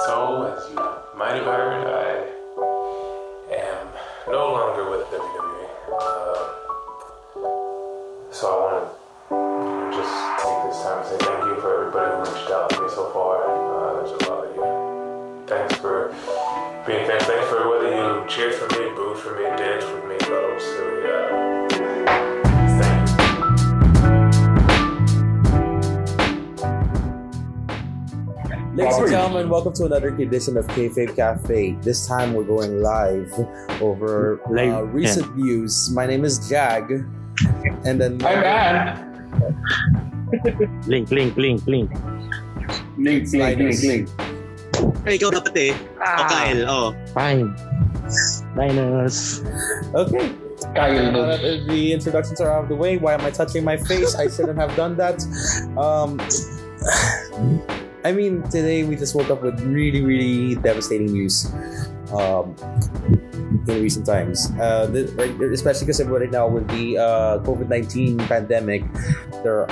So, as you might have heard, I am no longer with WWE. Uh, so I want to just take this time to say thank you for everybody who reached out to me so far. Uh, there's a lot of you. Thanks for being fans. Thanks for whether you cheered for me, booed for me, danced with me, yeah. Thank Ladies and gentlemen, welcome to another edition of Kayfabe Cafe. This time we're going live over uh, Live, recent news. My name is Jag, and then Hi, man. Link, link, link, link. Link, link, link, Linus. link. Ay, ikaw dapat eh. O Kyle, oh. Fine. Linus. okay. Kyle. Now that the introductions are out of the way, why am I touching my face? I shouldn't have done that. Um, I mean, today we just woke up with really, really devastating news. Um, in recent times, uh, the, especially because right now with the uh, COVID nineteen pandemic, there.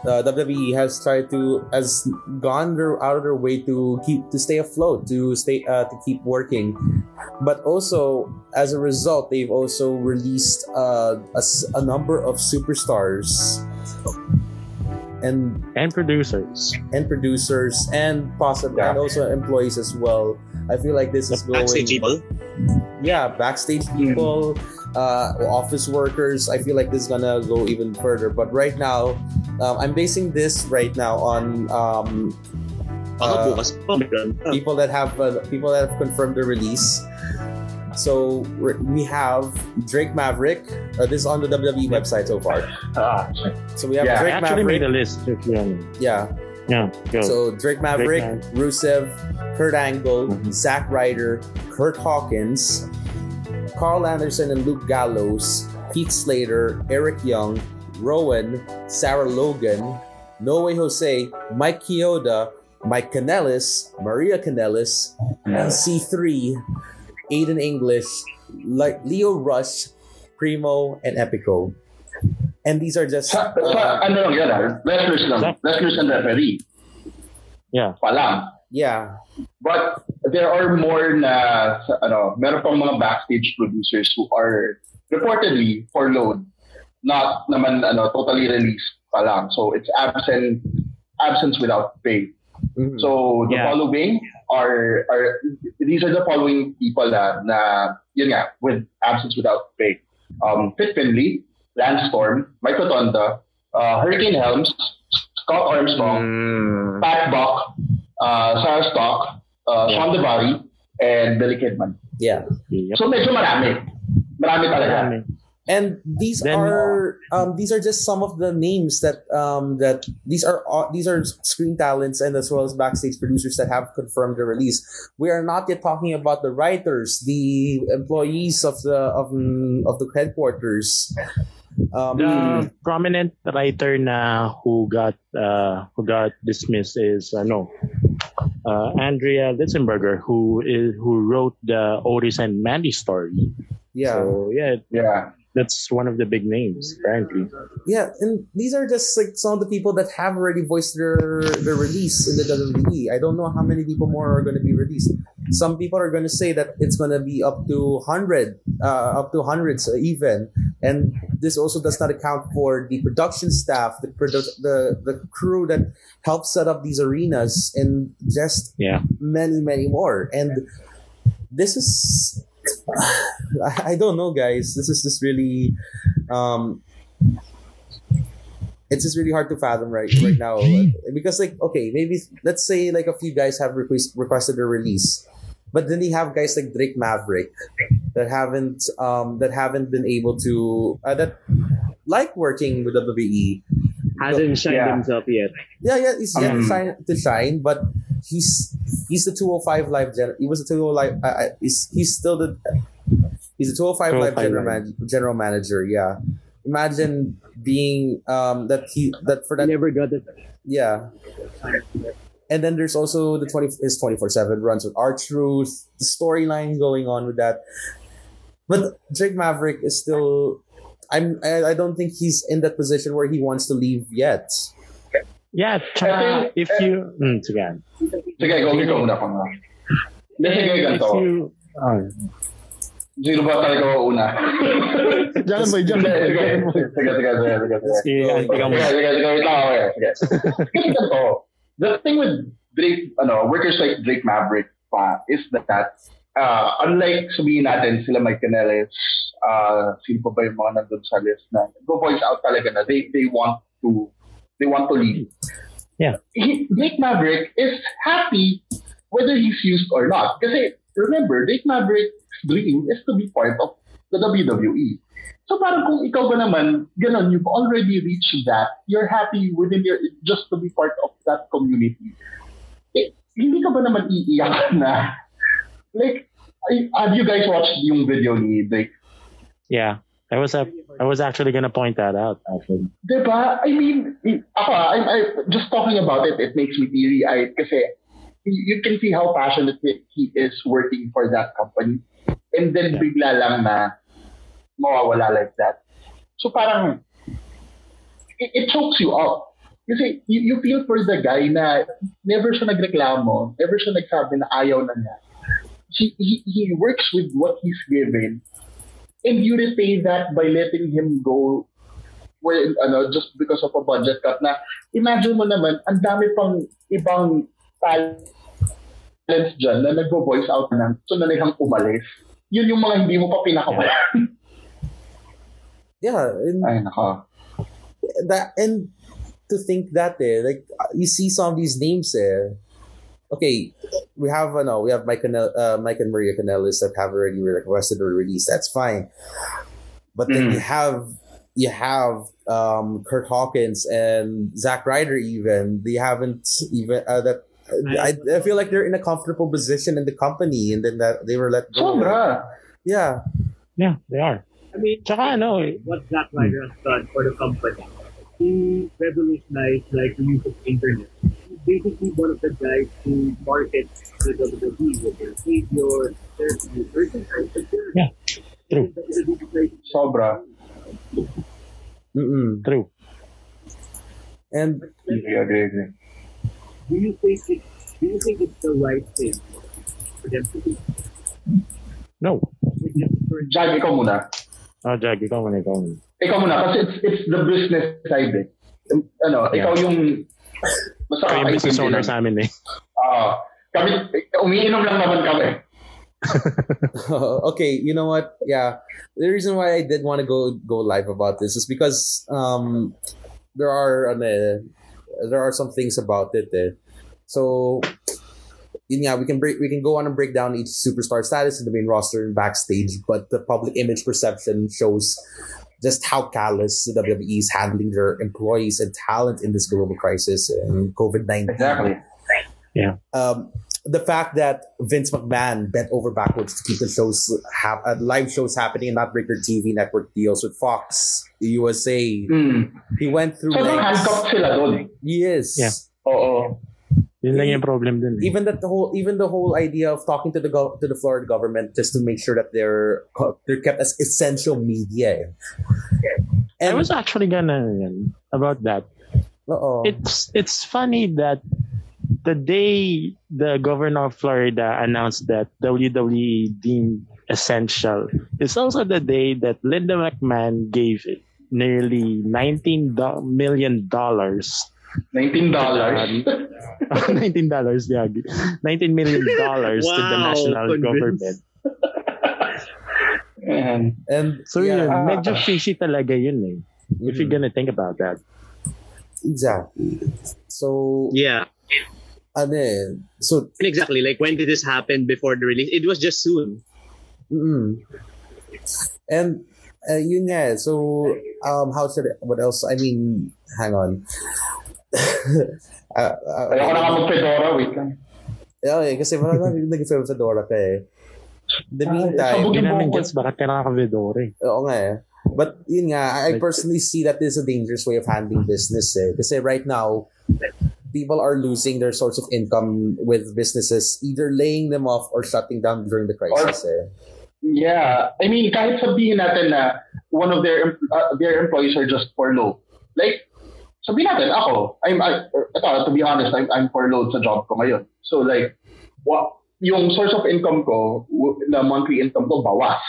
Uh, WWE has tried to has gone their, out of their way to keep to stay afloat to stay uh, to keep working but also as a result they've also released uh, a, a number of superstars and And producers. and producers and possibly and also employees as well i feel like this is going Backstage people. yeah backstage people uh, office workers i feel like this is gonna go even further but right now um, i'm basing this right now on um, uh, bukas pa. meron. People that have uh, people that have confirmed the release. So we're- have Drake Maverick. Uh, this is on the WWE website so far. Ah, So we have Yeah, I Drake actually Maverick. made a list. If you want. yeah. Yeah, go. So Drake Maverick, Mav- Rusev, Kurt Angle, Mhm. Zack Ryder, Kurt Hawkins, Karl Anderson and Luke Gallows, Heath Slater, Eric Young, Rowan, Sarah Logan, No Way Jose, Mike Chioda, Mike Kanellis, Maria Kanellis, EC3, Aiden English, Le- Lio Rush, Primo, and Epico. And these are just sa, sa, uh, ano lang yan ah, wrestlers lang. Wrestlers and referee. Yeah. Pa lang. yeah, But there are more na, sa, ano, meron pang mga backstage producers who are reportedly for load. Not naman, ano, totally released pa lang. So it's absent, absence without pay. Mhm. So the Yeah. following are are these are the following people na, na yun nga with absence without pay. Um, Fit Finlay, Lance Storm, Mike Rotunda, uh, Hurricane Helms, Scott Armstrong, Mm, Pat Buck, uh, Sarah Stock, uh, Yeah. Shawn Daivari, and Billy Kidman. yeah. yep. So medyo marami. Marami talaga. Marami. And these Then- are um, these are just some of the names that um, that these are all- these are screen talents and as well as backstage producers that have confirmed the release. We are not yet talking about the writers, the employees of the of, mm, of the headquarters. Um, The prominent writer na who got uh, who got dismissed is uh, no uh, Andrea Listenberger who is who wrote the Otis and Mandy story. yeah, So yeah, Yeah. That's one of the big names apparently. yeah, and these are just like some of the people that have already voiced their their release in the WWE. I don't know how many people more are going to be released. Some people are going to say that it's going to be up to hundred, uh, up to hundreds even, and this also does not account for the production staff, the produ- the the crew that helps set up these arenas, and just Yeah. many many more. And this is. I don't know, guys. This is just really, um, it's just really hard to fathom right right now because like okay maybe let's say like a few guys have request, requested a release but then you have guys like Drake Maverick that haven't um that haven't been able to uh, that like working with WWE hasn't shined Yeah. himself yet. yeah yeah he's yet to Um, shine to shine but he's he's the 205 live gen he was the 205 uh, he's, he's still the he's the 205 live general, live. man, general manager yeah imagine being um that he that for that never got it. yeah. And then there's also the 20 his 24/7 runs with R Truth, the storyline going on with that. But Drake Maverick is still I'm I, I don't think he's in that position where he wants to leave yet. Yeah, tsaka I think- if you mm, sige. Sige, go, ikaw muna ka nga. Hindi, sige, If ganito. you- ah, Sino ba talaga una? Diyan boy, diyan Sige, boy. sige, diyan boy. sige, sige, sige, sige, sige. Sige, auntie ka Sige, muna. sige, sige, wait lang ako eh. Sige. Kasi ganito, the thing with Drake, ano, workers like Drake Maverick pa, is that, uh, unlike sabihin natin sila Mike Canales, uh, sino pa ba yung mga nandun sa list na go voice out talaga na they, they want to they want to leave. Yeah. He, Drake Maverick is happy whether he's used or not. Kasi remember, Drake Maverick's dream is to be part of the WWE. So parang kung ikaw ba naman, ganun, you've already reached that, you're happy within your, just to be part of that community. Eh, hindi ka ba naman iiyak na? Like, I, have you guys watched yung video ni Drake? Yeah. I was uh, I was actually gonna point that out actually. Diba? I mean, i- ako, I'm, I, just talking about it, it makes me teary-eyed kasi you can see how passionate he he is working for that company. And then Yeah. bigla lang na mawawala like that. So parang, it, it chokes you up. Kasi you, you feel for the guy na never siya nagreklamo, never siya nagsabi na ayaw na niya. He, he, he works with what he's given and you repay that by letting him go well, ano, just because of a budget cut na imagine mo naman, ang dami pang ibang talents dyan na nagvo-voice out na so na umalis. Yun yung mga hindi mo pa pinakawalan. Yeah, and Ay, naka. that and to think that eh, like you see some of these names eh. Okay, we have uh, no, we have Mike and uh, Mike and Maria Kanellis that have already requested a release. That's fine, but then Mhm. you have you have um, Kurt Hawkins and Zack Ryder. Even they haven't even uh, that. I, I feel like they're in a comfortable position in the company, and then that they were let go. Sobra. Yeah, Yeah, they are. I mean, Tsaka ano, eh, what Zack Ryder has done for the company. He revolutionized like the use of internet. He's basically one of the guys who markets the WWE with their savior, their certain kinds Yeah, true. Sobra. Mm-mm. true. and Agree, agree, agree. Do you think it, do you think it's the right thing for them to do? No. With just for Jag, ikaw muna. Oh, Jag, ikaw muna, ikaw muna. Ikaw muna, kasi it's, it's the business side eh. Um, ano, Yeah. ikaw yung basta Kaya yung business kakaintindi owner lang. sa amin eh. Ah, kami, umiinom lang naman kami. okay, you know what? Yeah, the reason why I did want to go go live about this is because um there are ano, there are some things about it. Eh. So yeah, we can break we can go on and break down each superstar status in the main roster and backstage, but the public image perception shows just how callous the WWE is handling their employees and talent in this global crisis and COVID nineteen Exactly. um, the fact that Vince McMahon bent over backwards to keep the shows have uh, live shows happening and not break their TV network deals with Fox, USA. Mm. He went through So, lengths. handcuffed sila doon. Yes. Yeah. Oo. Yun lang yung problem dun eh. Even that the whole even the whole idea of talking to the go- to the Florida government just to make sure that they're they're kept as essential media. eh. I was actually gonna about that. uh-oh. It's it's funny that the day the governor of Florida announced that WWE deemed essential, it's also the day that Linda McMahon gave it nearly 19 do- million dollars. $19. Um, 19 dollars, yeah. 19 million dollars to the national convinced. government. And, and So yun, yeah, medyo fishy talaga yun eh. If you're mhm, gonna think about that. exactly. So yeah, ano eh, so exactly. Like when did this happen before the release? It was just soon. Mm. And uh, yun nga, eh. so um how should what else? I mean, hang on. Uh, uh, ayoko na nga mag-Fedora, wait lang. Okay, kasi parang nag-film sa Dora ka eh. The Ah, meantime, sabog- Hindi namin bukod. gets bakit ka nakaka-Vedore. oo nga eh. But yun nga, I Like- personally see that this is a dangerous way of handling business eh. Kasi right now, people are losing their source of income with businesses either laying them off or shutting down during the crisis eh. Yeah. I mean, kahit sabihin natin na one of their em- uh, their employees are just furloughed. Like, sabi natin, ako, I'm, I, ito, to be honest, I'm, I'm for load sa job ko ngayon. So like, what, yung source of income ko, na monthly income ko, bawas.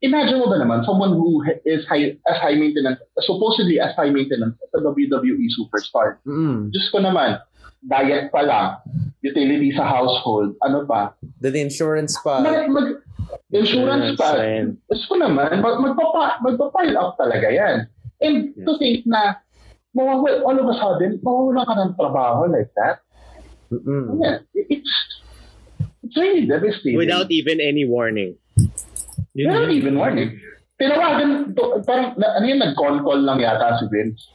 Imagine mo ba naman, someone who is high, as high maintenance, supposedly as high maintenance as a WWE superstar. Mm. Diyos ko naman, diet pa lang, utility sa household, ano pa. The insurance pa. Mag, mag, insurance pa. Diyos ko naman, mag, magpapa, magpapile up talaga yan. And to think na, mawawala, all of a sudden, mawawala ka ng trabaho like that. Mm-mm. Yeah, it- it's, it's really devastating. Without even any warning. Yun, Without even warning. Tinawagan, parang, na, ano yun, nag-call-call lang yata si Vince.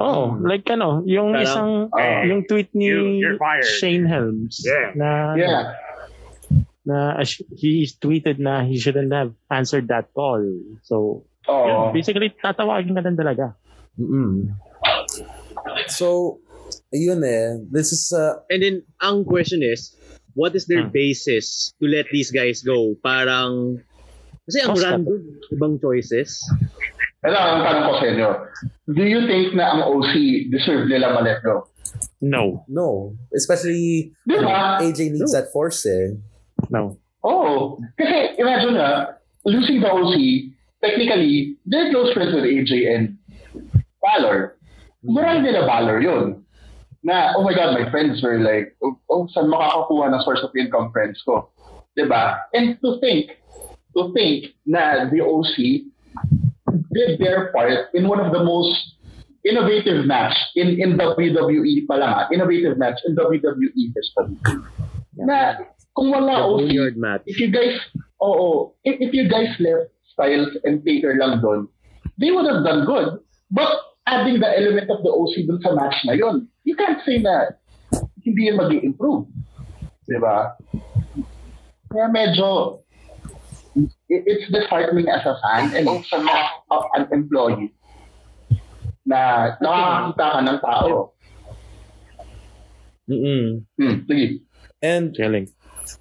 Oh, like ano, yung Parang, isang, ah, yung tweet ni you-. Shane Helms Yeah. na, Yeah. na uh, he tweeted na he shouldn't have answered that call. So, Oo. yun, basically, tatawagin ka lang talaga. Mm-mm. So, yun eh. This is, uh, And then, ang question is, what is their Hmm. basis to let these guys go? Parang, kasi ang random, ibang choices. Ito ang tanong ko sa inyo. Do you think na ang OC deserve nila ma-let go? No. no. Especially, Di ba? AJ needs that force eh. No. Oo. Kasi imagine na, losing the OC, technically, they're close friends with AJ and Valor. Moral nila Valor yun. Na, oh my God, my friends were like, oh, oh saan makakakuha ng source of income friends ko? 'Di ba? And to think, to think na the OC did their part in one of the most innovative match in in WWE pa lang, ah, innovative match in WWE history. Na kung The wala OC, match. if you guys, oo, if, if you guys left Styles and Taker lang doon, they would have done good. But adding the element of the OC dun sa match na yun, you can't say na hindi yun mag improve Di ba? Kaya medyo, it- it's disheartening as a fan and also as an employee na nakakakita ka ng tao. Mm-mm. Hmm, sige. And Killing.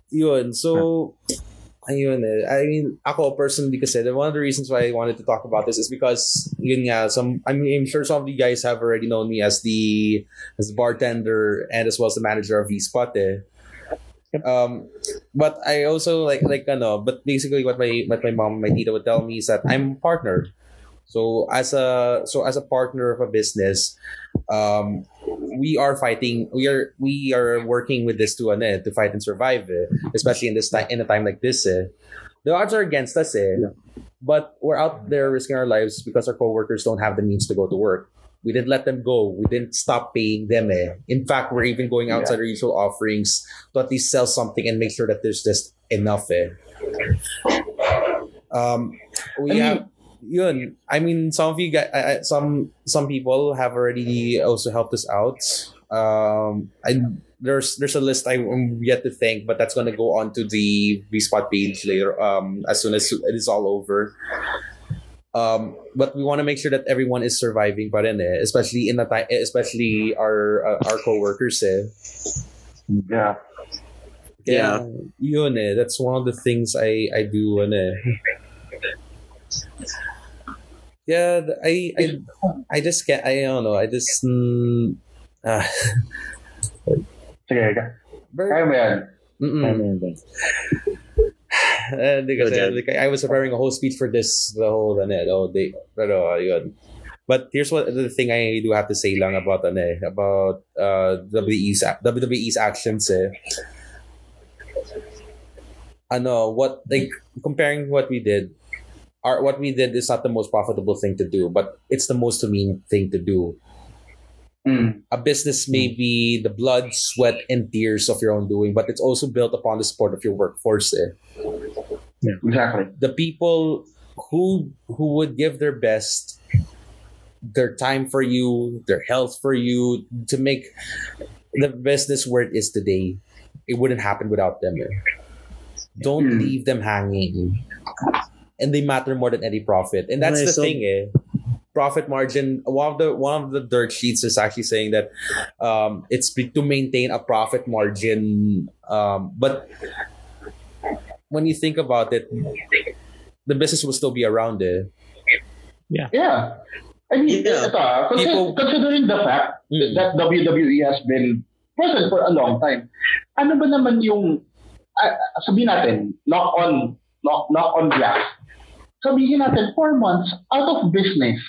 yun, so, ayun eh. I mean, ako personally kasi, one of the reasons why I wanted to talk about this is because, yun nga, some, I mean, I'm sure some of you guys have already known me as the, as the bartender and as well as the manager of V-Spot eh. Um, but I also like, like, ano, but basically what my, what my mom, my tita would tell me is that I'm a partner. So as a, so as a partner of a business, um, we are fighting we are we are working with this to ano, to fight and survive eh. especially in this time in a time like this eh. the odds are against us eh. but we're out there risking our lives because our coworkers don't have the means to go to work we didn't let them go we didn't stop paying them eh. in fact we're even going outside our usual offerings to at least sell something and make sure that there's just enough eh. um we I mean- have yun i mean some of you guys I, I- some some people have already also helped us out um i there's there's a list i'm yet to thank but that's going to go on to the vspot page later um as soon as it is all over um but we want to make sure that everyone is surviving pa rin eh, especially in the time especially our uh, our co-workers eh. Yeah. Kaya, yun eh. That's one of the things I I do ano eh. Yeah, I I I just can't I don't know. I just mm, ah, Sige, kaya very, mo yan. like, I was preparing a whole speech for this the whole ano, the whole day. Pero yun. But here's what the thing I do have to say lang about ano, eh, about uh, WWE's WWE's actions eh. Ano, what like comparing what we did, our what we did is not the most profitable thing to do, but it's the most humane thing to do Mm. a business may be the blood, sweat, and tears of your own doing, but it's also built upon the support of your workforce. Eh. Exactly. The people who who would give their best, their time for you, their health for you, to make the business where it is today, it wouldn't happen without them. eh. Don't Hmm. leave them hanging. And they matter more than any profit. And that's Okay, the so- thing, eh. Profit margin. One of the one of the dirt sheets is actually saying that um, it's to maintain a profit margin. Um, but when you think about it, the business will still be around. Eh. Yeah. I mean, Yeah. ito, People- considering the fact Mm. that WWE has been present for a long time, ano ba naman yung, ah, sabihin natin, knock on, knock, knock on glass, sabihin natin, four months out of business,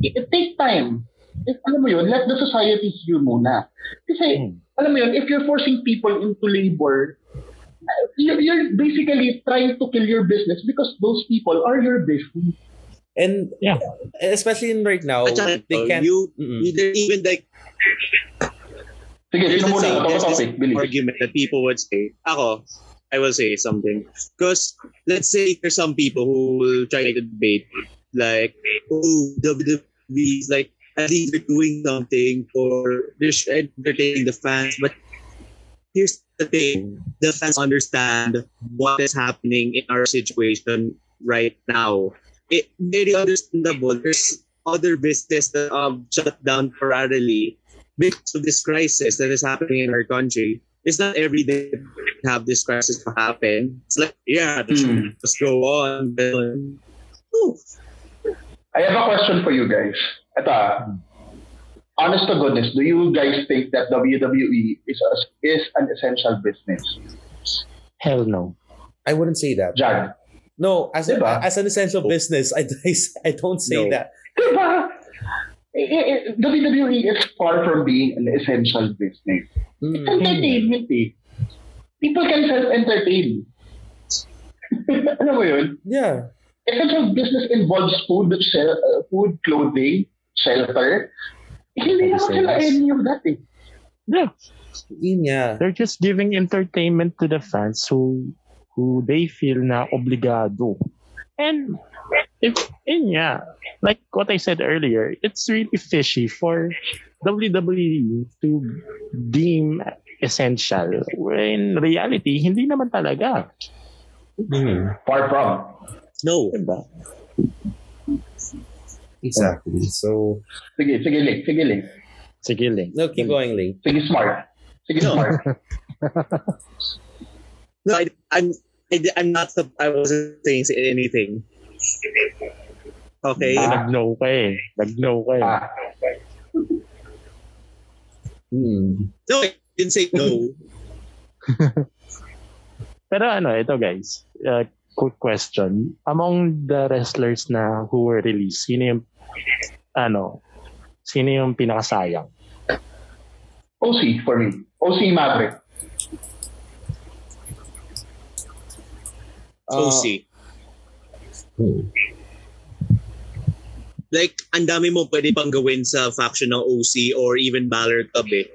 it, it take time. If, alam mo yun, let the society heal muna. Kasi, alam mo yun, if you're forcing people into labor, uh, you're, you're basically trying to kill your business because those people are your business. And Yeah. especially in right now, At saka, they can't. you, Mm-mm. you there even like Sige, there's sino this, muna uh, ito there's this argument that people would say, ako, I will say something. Because let's say there's some people who will try to debate, like, oh, WWE is like, at least they're doing something for, they're entertaining the fans. But here's the thing the fans understand what is happening in our situation right now. It very understandable. There's other businesses that um shut down temporarily because of this crisis that is happening in our country. It's not every day we have this crisis to happen. It's like, yeah, the show Hmm. must go on. Ganun. Oh, I have a question for you guys. Ito, ah. honest to goodness, do you guys think that WWE is a, is an essential business? Hell no. I wouldn't say that. Jan, No, as a, as an essential business, I, I don't say No. that. diba? Eh, eh, eh, WWE is far from being an essential business. It's Mm. entertainment eh. People can self-entertain. Alam mo yun? Yeah. Essential business involves food, shel- uh, food, clothing, shelter. Hindi naman sila any of that eh. Yeah. Yun nga. They're just giving entertainment to the fans who who they feel na obligado. And if in yeah, like what I said earlier, it's really fishy for WWE to deem essential. In reality, hindi naman talaga. Mm. Far from. no. Diba? Exactly. So, Sige, sige, Link. Sige, Link. Sige, Link. no, keep going, Lee. Sige, smart. Sige, No. smart. No, I, I'm I, I'm not I wasn't saying anything. Okay. Ah. Nag-no ka eh. Nag-no ka eh. ah, Mm. No, I didn't say no. Pero ano, ito guys, uh, quick question. Among the wrestlers na who were released, sino yung, ano, sino yung pinakasayang? OC for me. OC Maverick. Uh, OC. Hmm. Like, ang dami mo pwede pang gawin sa faction ng OC or even Balor Club eh.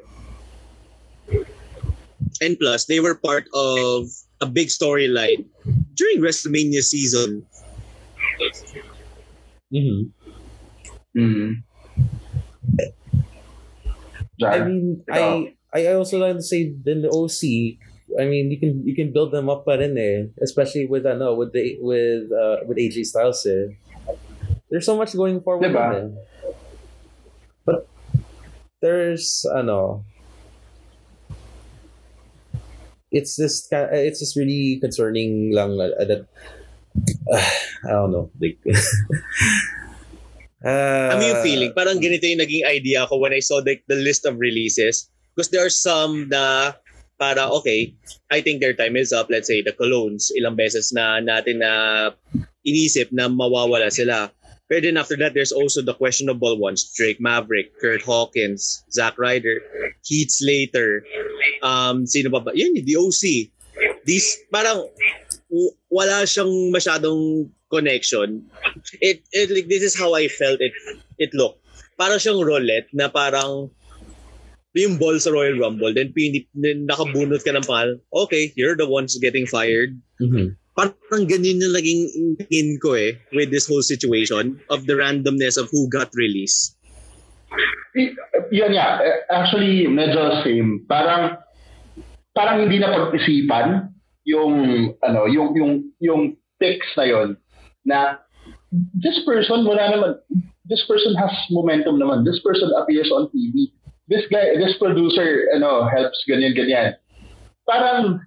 And plus, they were part of a big storyline during WrestleMania season. Mhm. Mm. I mean. I I also like to say then the OC. I mean, you can you can build them up pa rin eh, especially with I know with the with uh with AJ Styles eh. There's so much going forward. Diba? din. But there's I know it's just ki- it's just really concerning lang uh, that I don't know like uh, Ano yung feeling? Parang ganito yung naging idea ko when I saw the, the list of releases. Because there are some na para, okay, I think their time is up. Let's say, the Colognes, ilang beses na natin na inisip na mawawala sila. But then after that, there's also the questionable ones. Drake Maverick, Kurt Hawkins, Zack Ryder, Heath Slater, um, sino ba ba? Yan, the OC. These, parang, wala siyang masyadong connection. It, it, like, this is how I felt it, it looked. Parang siyang roulette na parang, yung ball sa Royal Rumble, then, pini, then nakabunot ka ng pangalan, okay, you're the ones getting fired mhm. parang ganyan yung naging in ko eh with this whole situation of the randomness of who got released. Y- Yun nga, eh, actually, medyo same. Parang, parang hindi na pag-isipan yung, ano, yung, yung, yung picks na yon na this person, wala naman, this person has momentum naman. This person appears on TV. This guy, this producer, ano, helps ganyan, ganyan. Parang,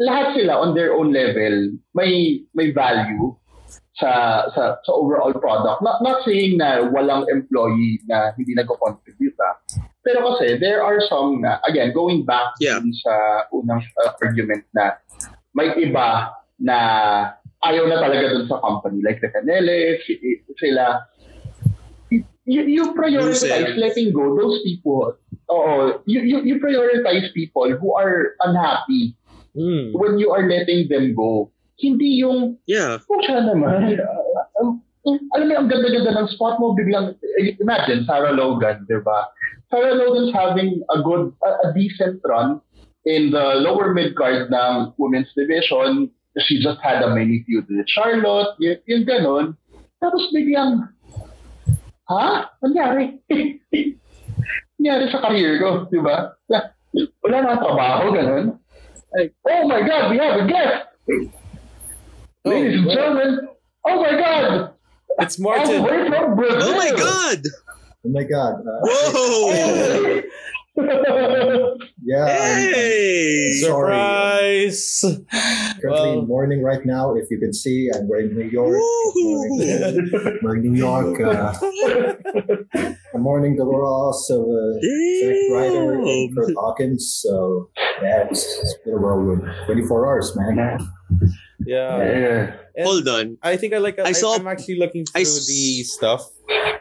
lahat sila on their own level, may, may value. sa sa sa overall product. Not not saying na walang employee na hindi nagko-contribute ah. Pero kasi there are some na again going back Yeah. sa unang uh, argument na may iba na ayaw na talaga dun sa company like the Canele, si- sila you, you prioritize Lucen. letting go those people. Oo, you, you, you prioritize people who are unhappy Mm. when you are letting them go. Hindi yung Yeah. Oh, siya naman. Uh, um, alam mo, ang ganda-ganda ng spot mo, biglang, eh, imagine, Sarah Logan, di ba? Sarah Logan's having a good, a, a decent run in the lower mid-card ng women's division. She just had a mini feud with Charlotte, y- yung ganon. Tapos biglang, ha? Nangyari? Nangyari sa career ko, di ba? Wala na trabaho, ganon. Like, oh my God, we have a guest! Ladies and gentlemen, oh my God! It's Martin. the from Brazil! Oh my God! Oh my god. Uh, Whoa! yeah, I'm, Hey! Surprise! I'm currently Well- mourning right now. If you can see, I'm wearing New York. Woo! I'm wearing New York. Uh, I'm mourning the loss of uh, Zack Ryder and Kurt Hawkins. So, yeah, it's, it's been a whirlwind. 24 hours, man. Yeah. Yeah. And Hold on. I think I like. I I saw- am actually looking through I s- the stuff.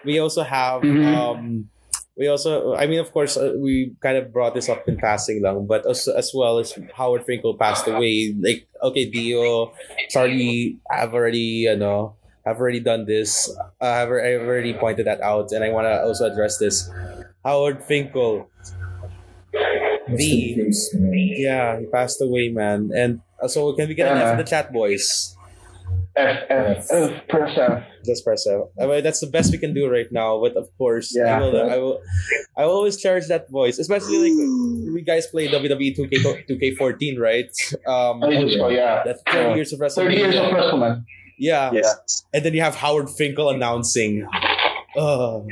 We also have. Mhm. um We also. I mean, of course, uh, we kind of brought this up in passing, lang, but as, as well as Howard Finkel passed away. Like, okay, Dio, Charlie, have already, you know, i've already done this. Uh, I've, I've already pointed that out, and I want to also address this. Howard Finkel, The- yeah, he passed away, man. And uh, so, can we get an F Yeah. in the chat, boys? F, F, F, press F. Just press F. I mean, that's the best we can do right now. But of course, I Yeah. will. I will. I will always cherish that voice, especially like we guys play WWE 2K 2K14, right? Um, I go, yeah. that's 30 years of wrestling. 30 years of. WrestleMania. Yeah. Yeah. and then you have Howard Finkel announcing. Oh,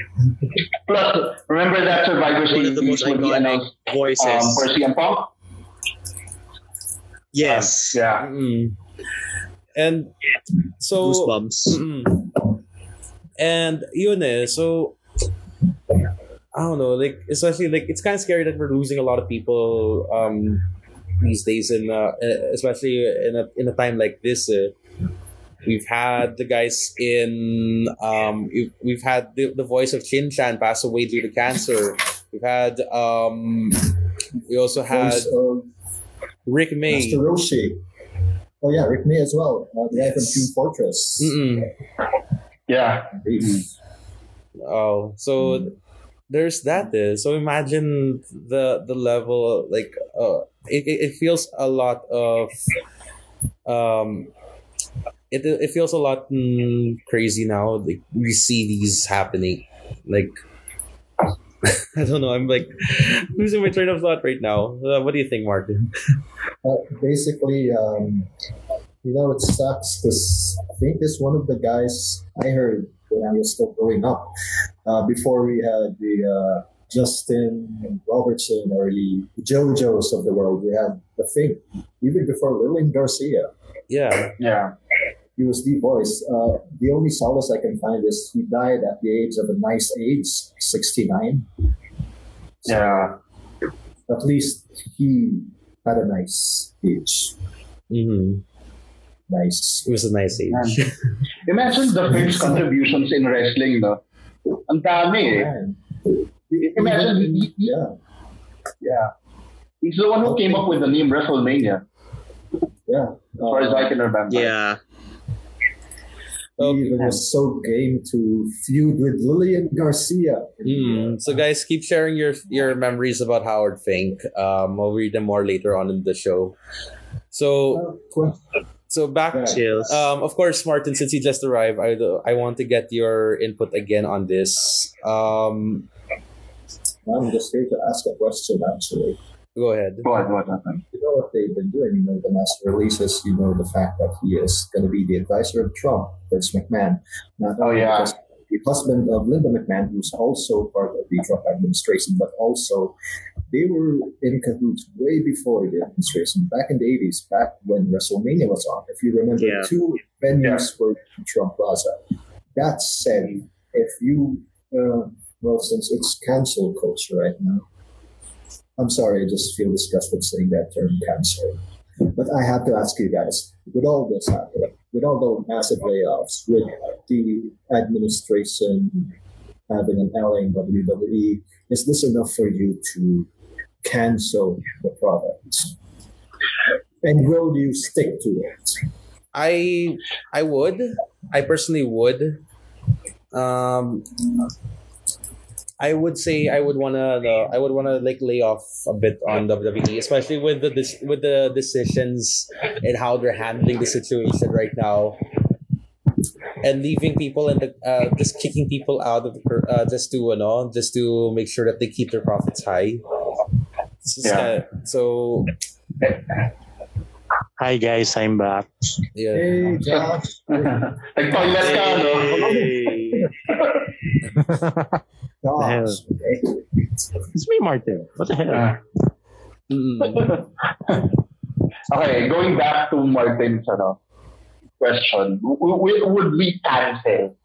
Plus, remember that Survivor One of the most iconic voices. um, for CM Punk? yes. Yeah. mm. And so Goosebumps. And yun eh, so I don't know, like especially like it's kind of scary that we're losing a lot of people um these days and uh, especially in a in a time like this. Uh, we've had the guys in um we've, we've had the, the voice of Chin Chan pass away due to cancer. We've had um we also had Voice of Rick May. Master Roshi. Oh, yeah, Rick May as well. Uh, the guy from Team Fortress. Mm-mm. Yeah. Oh, so there's that. There. So imagine the the level. Like, uh, it it it feels a lot of, um, it it feels a lot mm, crazy now. Like we see these happening. Like, I don't know. I'm like losing my train of thought right now. Uh, what do you think, Martin? Uh, basically, um, you know, it sucks because I think this one of the guys I heard when I was still growing up, uh, before we had the uh, Justin Robertson or the JoJo's of the world, we had the thing. Even before Lillian Garcia, Yeah. Yeah. He was the voice. Uh, the only solace I can find is he died at the age of a nice age, 69. So Yeah. At least he had a nice age. Mm-hmm. Nice. It was a nice age. Imagine the Fink's contributions in wrestling, no? Ang dami eh. Man. Imagine, he, he, Yeah. yeah. He's the one who came up with the name WrestleMania, Yeah. as far as I can remember. Yeah. He even was so game to feud with Lillian Garcia. Mm. So guys, keep sharing your your memories about Howard Fink. Um, I'll read them more later on in the show. So so back. Yeah. Chills. Um, of course, Martin, since you just arrived, I I want to get your input again on this. Um, I'm just here to ask a question, actually. Go ahead. Go on, go on. You know what they've been doing? You know, the master releases, you know, the fact that he is going to be the advisor of Trump, Vince McMahon. Not Oh, yeah. because the husband of Linda McMahon, who's also part of the Trump administration, but also they were in cahoots way before the administration, back in the 80s, back when WrestleMania was on. If you remember, Yeah. two venues for Trump Plaza. That said, if you, uh, well, since it's cancel culture right now, I'm sorry, I just feel disgusted saying that term cancer. But I have to ask you guys, with all this happening, with all the massive layoffs, with the administration having an LA in WWE, is this enough for you to cancel the product? And will you stick to it? I I would. I personally would. Um, I would say I would wanna uh, I would wanna like lay off a bit on WWE, especially with the dis- with the decisions and how they're handling the situation right now, and leaving people and the uh, just kicking people out of the uh, just to you know just to make sure that they keep their profits high. Yeah. kinda- so Hi guys, I'm back. yeah. Hey, Josh. Nag-toilet ka, no? Hey. Josh. Okay. It's me, Martin. What the hell? Ah. Mm. okay, going back to Martin's ano, question, w- w- would we cancel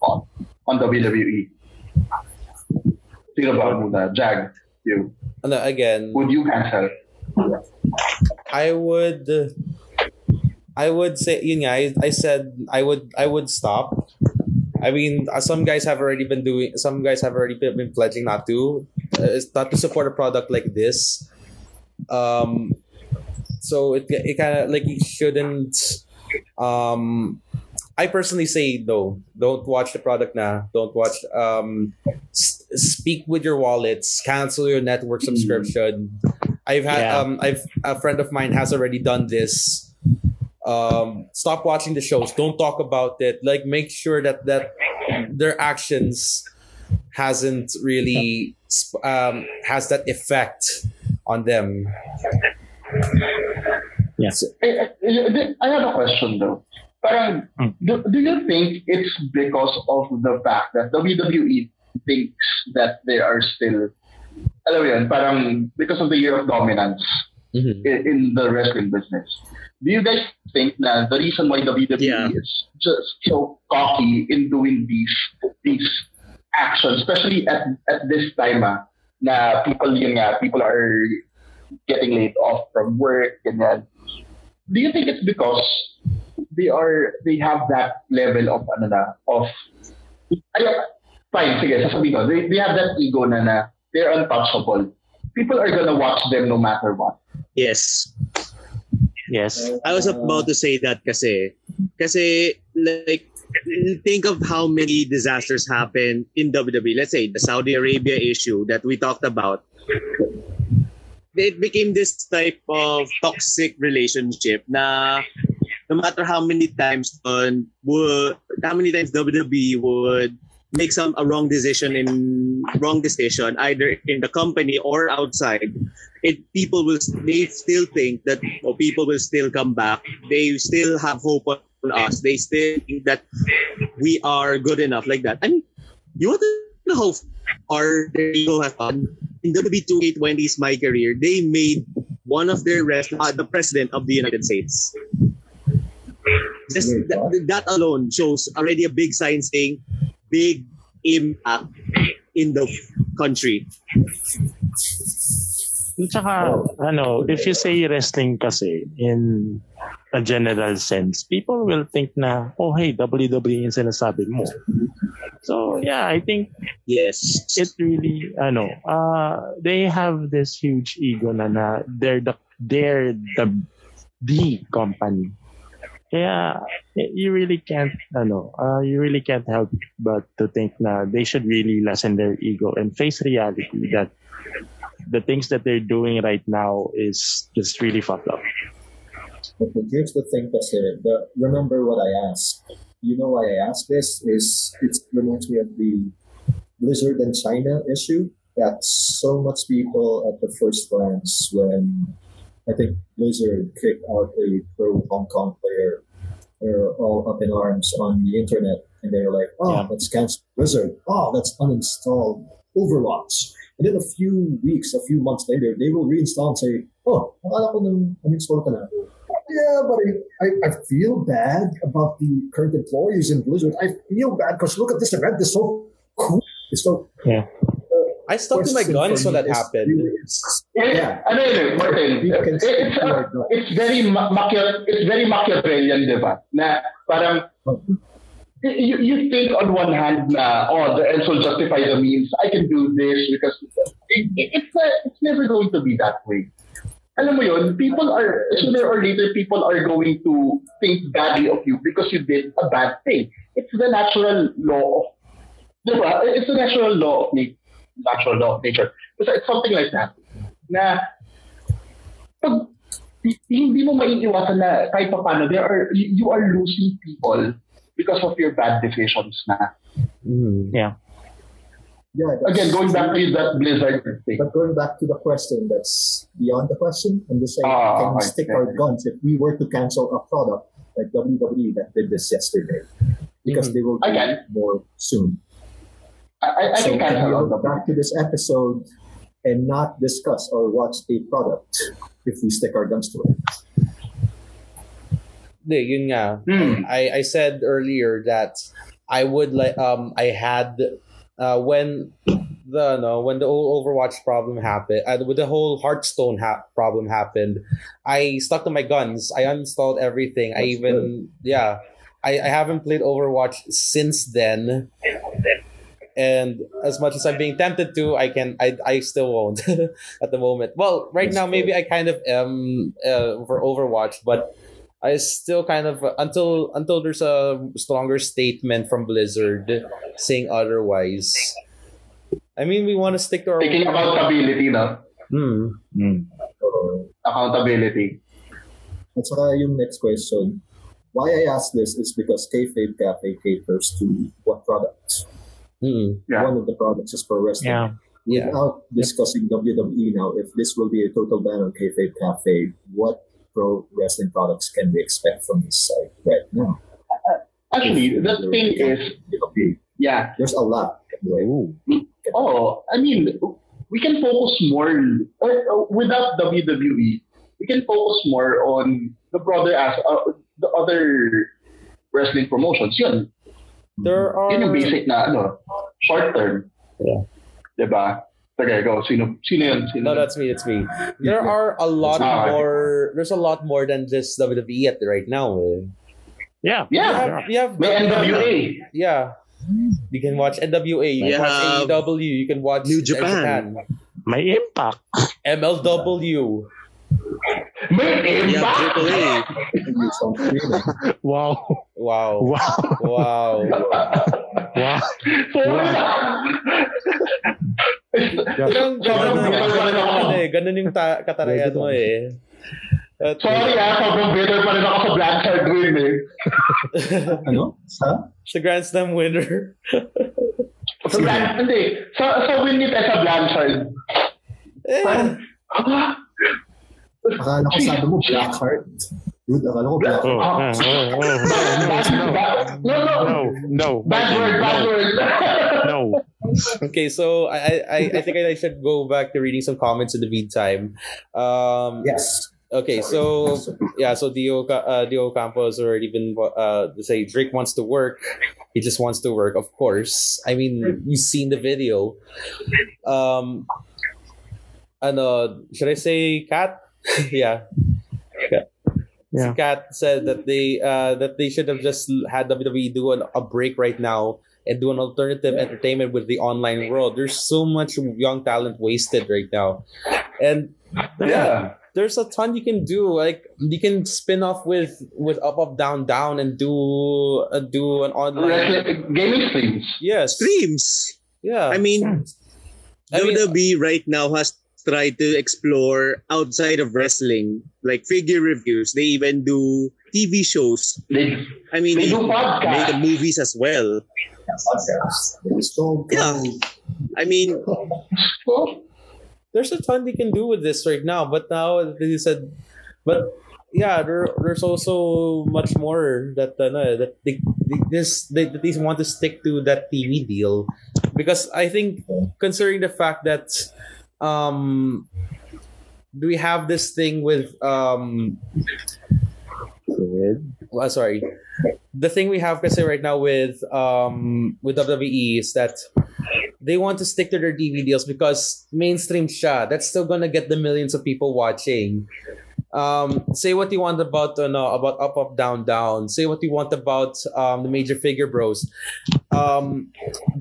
on, on WWE? Sino ba muna? Jag, you. Ano, again, Would you cancel? I would I would say yun nga, I, I said I would I would stop. I mean, uh, some guys have already been doing some guys have already been, been pledging not to uh, not to support a product like this. Um so it it kind of like you shouldn't um I personally say no. Don't watch the product now. Don't watch um s- speak with your wallets, cancel your network subscription. I've had Yeah. um I've a friend of mine has already done this. Um stop watching the shows. Don't talk about it. Like make sure that that their actions hasn't really um has that effect on them. I, I, I have a question though. Parang, Hmm. do, do you think it's because of the fact that WWE thinks that they are still, alam mo yun, parang because of the year of dominance Mhm. in, in the wrestling business. Do you guys think that the reason why WWE Yeah. is just so cocky in doing these these actions, especially at at this time, ah, na people yun nga, people are getting laid off from work, and ganyan. Do you think it's because they are they have that level of ano na of ay, fine, sige, sasabihin ko, they, they have that ego na na they're untouchable. People are gonna watch them no matter what. Yes. Yes. I was about to say that kasi kasi like think of how many disasters happen in WWE. Let's say the Saudi Arabia issue that we talked about. It became this type of toxic relationship na no matter how many times on would how many times WWE would make some a wrong decision in wrong decision either in the company or outside it people will they still think that or people will still come back. They still have hope on us. They still think that we are good enough like that. I mean you want to know how far their ego has gone? In WWE 2K20's my career they made one of their rest uh, the president of the united states. Just that, that alone shows already a big sign saying big impact in the country At saka, ano, if you say wrestling kasi in a general sense, people will think na, oh hey, WWE yung sinasabi mo. So, yeah, I think yes it really, ano, uh, they have this huge ego na na they're the, they're the, the company. Kaya, you really can't, ano, uh, you really can't help but to think na they should really lessen their ego and face reality that the things that they're doing right now is just really fucked up. Okay, here's the thing, kasi, the, remember what I asked. You know why I asked this? Is it reminds me of the Blizzard and China issue that so much people at the first glance when I think Blizzard kicked out a pro Hong Kong player, they're all up in arms on the internet and they're like, oh, Yeah. let's cancel Blizzard. Oh, let's uninstall Overwatch. And then a few weeks, a few months later, they will reinstall and say, oh, akala ko nang uninstall ka na. yeah, but I, I, feel bad about the current employees in Blizzard. I feel bad because look at this event. It's so cool. It's so. I stuck to my question guns for when me that is happened. really- it's- Yeah. Ano yun Martin? You It's, uh, it's very ma- Machia- it's very Machiavellian, di ba? Na parang you, you think on one hand na oh the ends will justify the means. I can do this because it, it, it's not, it's never going to be that way. Alam mo yun, people are sooner or later people are going to think badly of you because you did a bad thing. It's the natural law of diba? It's the natural law of nature. Natural law of nature. Basta it's something like that. Na pag hi- hindi mo maiiwasan na kahit pa paano, there are, you you are losing people because of your bad decisions na. Mm. Yeah, that's- Again, going back to that Blizzard thing. But going back to the question, that's beyond the question. I'm just saying, Ah, can we okay. stick our guns if we were to cancel a product like WWE that did this yesterday? Because Mhm. they will I do can. more soon. I, I, I so can can we cancel go back to this episode and not discuss or watch a product if we stick our guns to it? Hindi, yun nga. Hmm. I, I said earlier that I would like um I had uh when the no when the whole Overwatch problem happened uh, with the whole Hearthstone ha- problem happened I stuck to my guns I uninstalled everything I That's even yeah I, I haven't played Overwatch since then and as much as I'm being tempted to I can I, I still won't at the moment well right now maybe. I kind of am uh, for Overwatch but I still kind of until until there's a stronger statement from Blizzard saying otherwise. I mean, we want to stick to our. Taking accountability, no? Hmm. Uh, Accountability. At saka yung next question, why I ask this is because Kayfabe Cafe caters to what product? Hmm. Yeah. One of the products is pro wrestling. Yeah. Yeah. Without discussing WWE now, if this will be a total ban on Kayfabe Cafe, what pro wrestling products can we expect from this site right now? Actually, the thing is, WWE. yeah, There's a lot. Right? Oh, I mean, we can focus more uh, uh, without WWE. We can focus more on the broader as uh, the other wrestling promotions. Yun, There are. yun yung basic na ano, short term. Yeah. Diba? Sige, go. Sino, sino yun? Sino No, yun? that's me. That's me. There are a lot Ah, okay. more. There's a lot more than just WWE at right now. Eh. Yeah. We Yeah. have, we have May NWA. Yeah. You can watch NWA. You You can watch have AEW. You can watch New Japan. May impact. MLW. May You have impact! AAA. Streaming. Wow. Wow. Wow. Wow. Wow. Ganun, ganun, ganun, eh. Ganun yung ta- katarayan mo eh. At, Sorry ah, sobrang bitter pa rin ako sa Blanchard win eh. ano? Sa? sa Grand Slam winner. Sa Blanchard, hindi. Sa, sa win ni Tessa Blanchard. Eh, Parang, ah, Akala ko sabi mo Blackheart. Dude, akala ko Oh, oh, oh, oh, bad, bad, no, no, no, no, bad word, bad word. no. okay, so I, I I think I should go back to reading some comments in the meantime. Um, Yes. Okay, so yeah, so Dio Ca- uh, Dio Campos already been uh to say Drake wants to work. He just wants to work, of course. I mean, you've seen the video. Um, ano, should I say cat? yeah. Kat. Yeah. Kat said that they uh that they should have just had WWE do an, a break right now and do an alternative entertainment with the online world. There's so much young talent wasted right now, and Yeah. there's a ton you can do. Like you can spin off with with up up down down and do uh, do an online. Wrestling, gaming streams. Yes. Streams. Yeah. I mean, I mean- WWE right now has tried to explore outside of wrestling, like figure reviews. They even do TV shows. They, I mean, They they, do podcasts. make movies as well. So, Yeah. I mean, oh, there's a ton they can do with this right now. But now they said, but yeah, there, there's also much more that uh, no, that they, they this they, that they want to stick to that TV deal because I think considering the fact that um do we have this thing with um well, sorry. The thing we have kasi right now with um with WWE is that they want to stick to their TV deals because mainstream siya. That's still gonna get the millions of people watching. Um, say what you want about uh, no, about up up down down. Say what you want about um, the major figure bros. Um,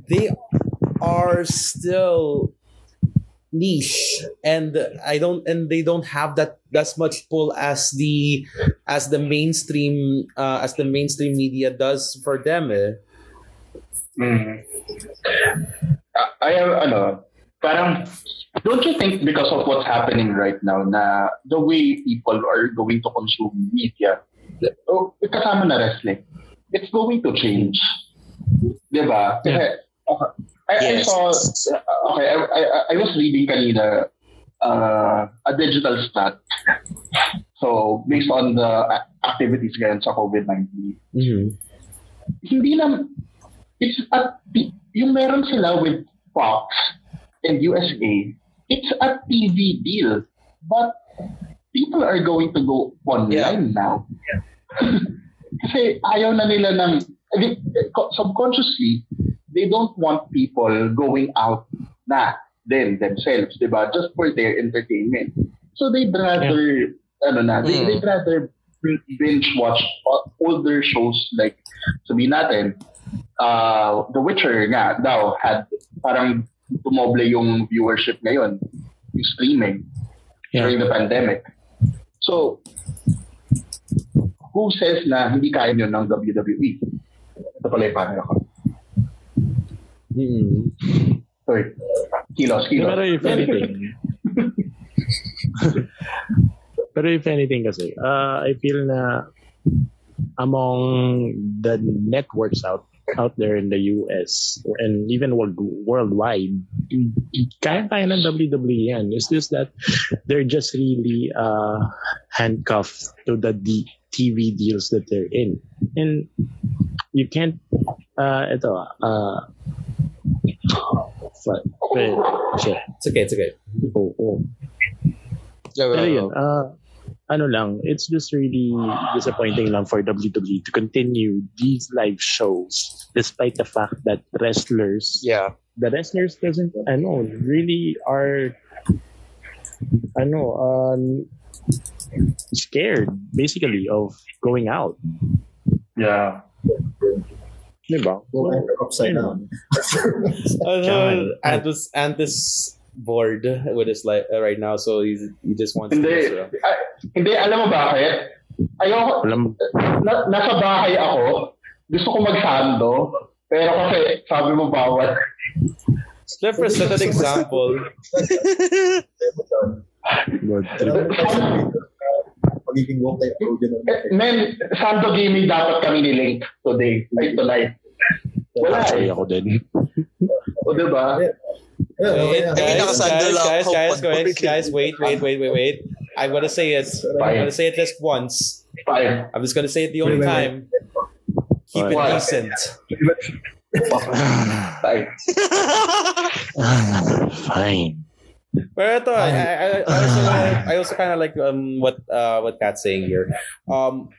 they are still niche and i don't and they don't have that as much pull as the as the mainstream uh, as the mainstream media does for them eh. Mm. I, I ano, parang, don't you think because of what's happening right now na the way people are going to consume media, oh, kasama na wrestling, it's going to change. Diba? Kasi, okay, I, I Yes. saw, okay, I, I, I was reading kanina uh, a digital stat. So, based on the activities ngayon sa COVID-19, hindi na it's a yung meron sila with Fox and USA it's a TV deal. But people are going to go online now. Kasi ayaw na nila ng I mean, subconsciously they don't want people going out na then themselves diba? Just for their entertainment. So they'd rather ano na they, Mm. they'd rather binge watch older shows like sabihin natin uh, The Witcher nga daw had parang tumoble yung viewership ngayon yung streaming Yeah. during the pandemic. So who says na hindi kaya yun ng WWE ito pala yung panel ako Mm. sorry kilos kilos Pero if anything, pero if anything kasi, uh, I feel na among the networks out out there in the US and even world, worldwide, kaya-kaya ng WWE yan. It's just that they're just really uh, handcuffed to the D- TV deals that they're in. And you can't, uh, ito, uh, fa- wait, shit. It's okay, it's okay. Oo. Yeah, Pero well, yun, uh, ano lang, it's just really disappointing lang for WWE to continue these live shows despite the fact that wrestlers, yeah. the wrestlers doesn't, ano, really are, ano, um, scared basically of going out. yeah Diba? Back upside down. Uh, Yan. Antus Antus bored with his life uh, right now, so he's, he just wants hindi to. ay, hindi alam mo bakit ayoko Walang, na, nasa bahay ako gusto ko magsando pero kasi sabi mo bawal Let for set an example. road trip. Pagiging woke tayo pro din Men, Sando Gaming dapat kami ni-link today. Ay, tonight. Wala Actually, eh. ako din. O, diba? Yeah, Wait, yeah, Ay, guys, nakasando guys, lang guys, ako guys, pag- guys, guys, wait, wait, wait, wait, wait. I'm gonna say it. I'm gonna say it just once. Fine. I'm just gonna say it the only Wait, wait, time. Keep it What? decent. Fine. Fine. Pero ito, I, I, I I also, I also kind of like um, what uh, what Kat's saying here. Um,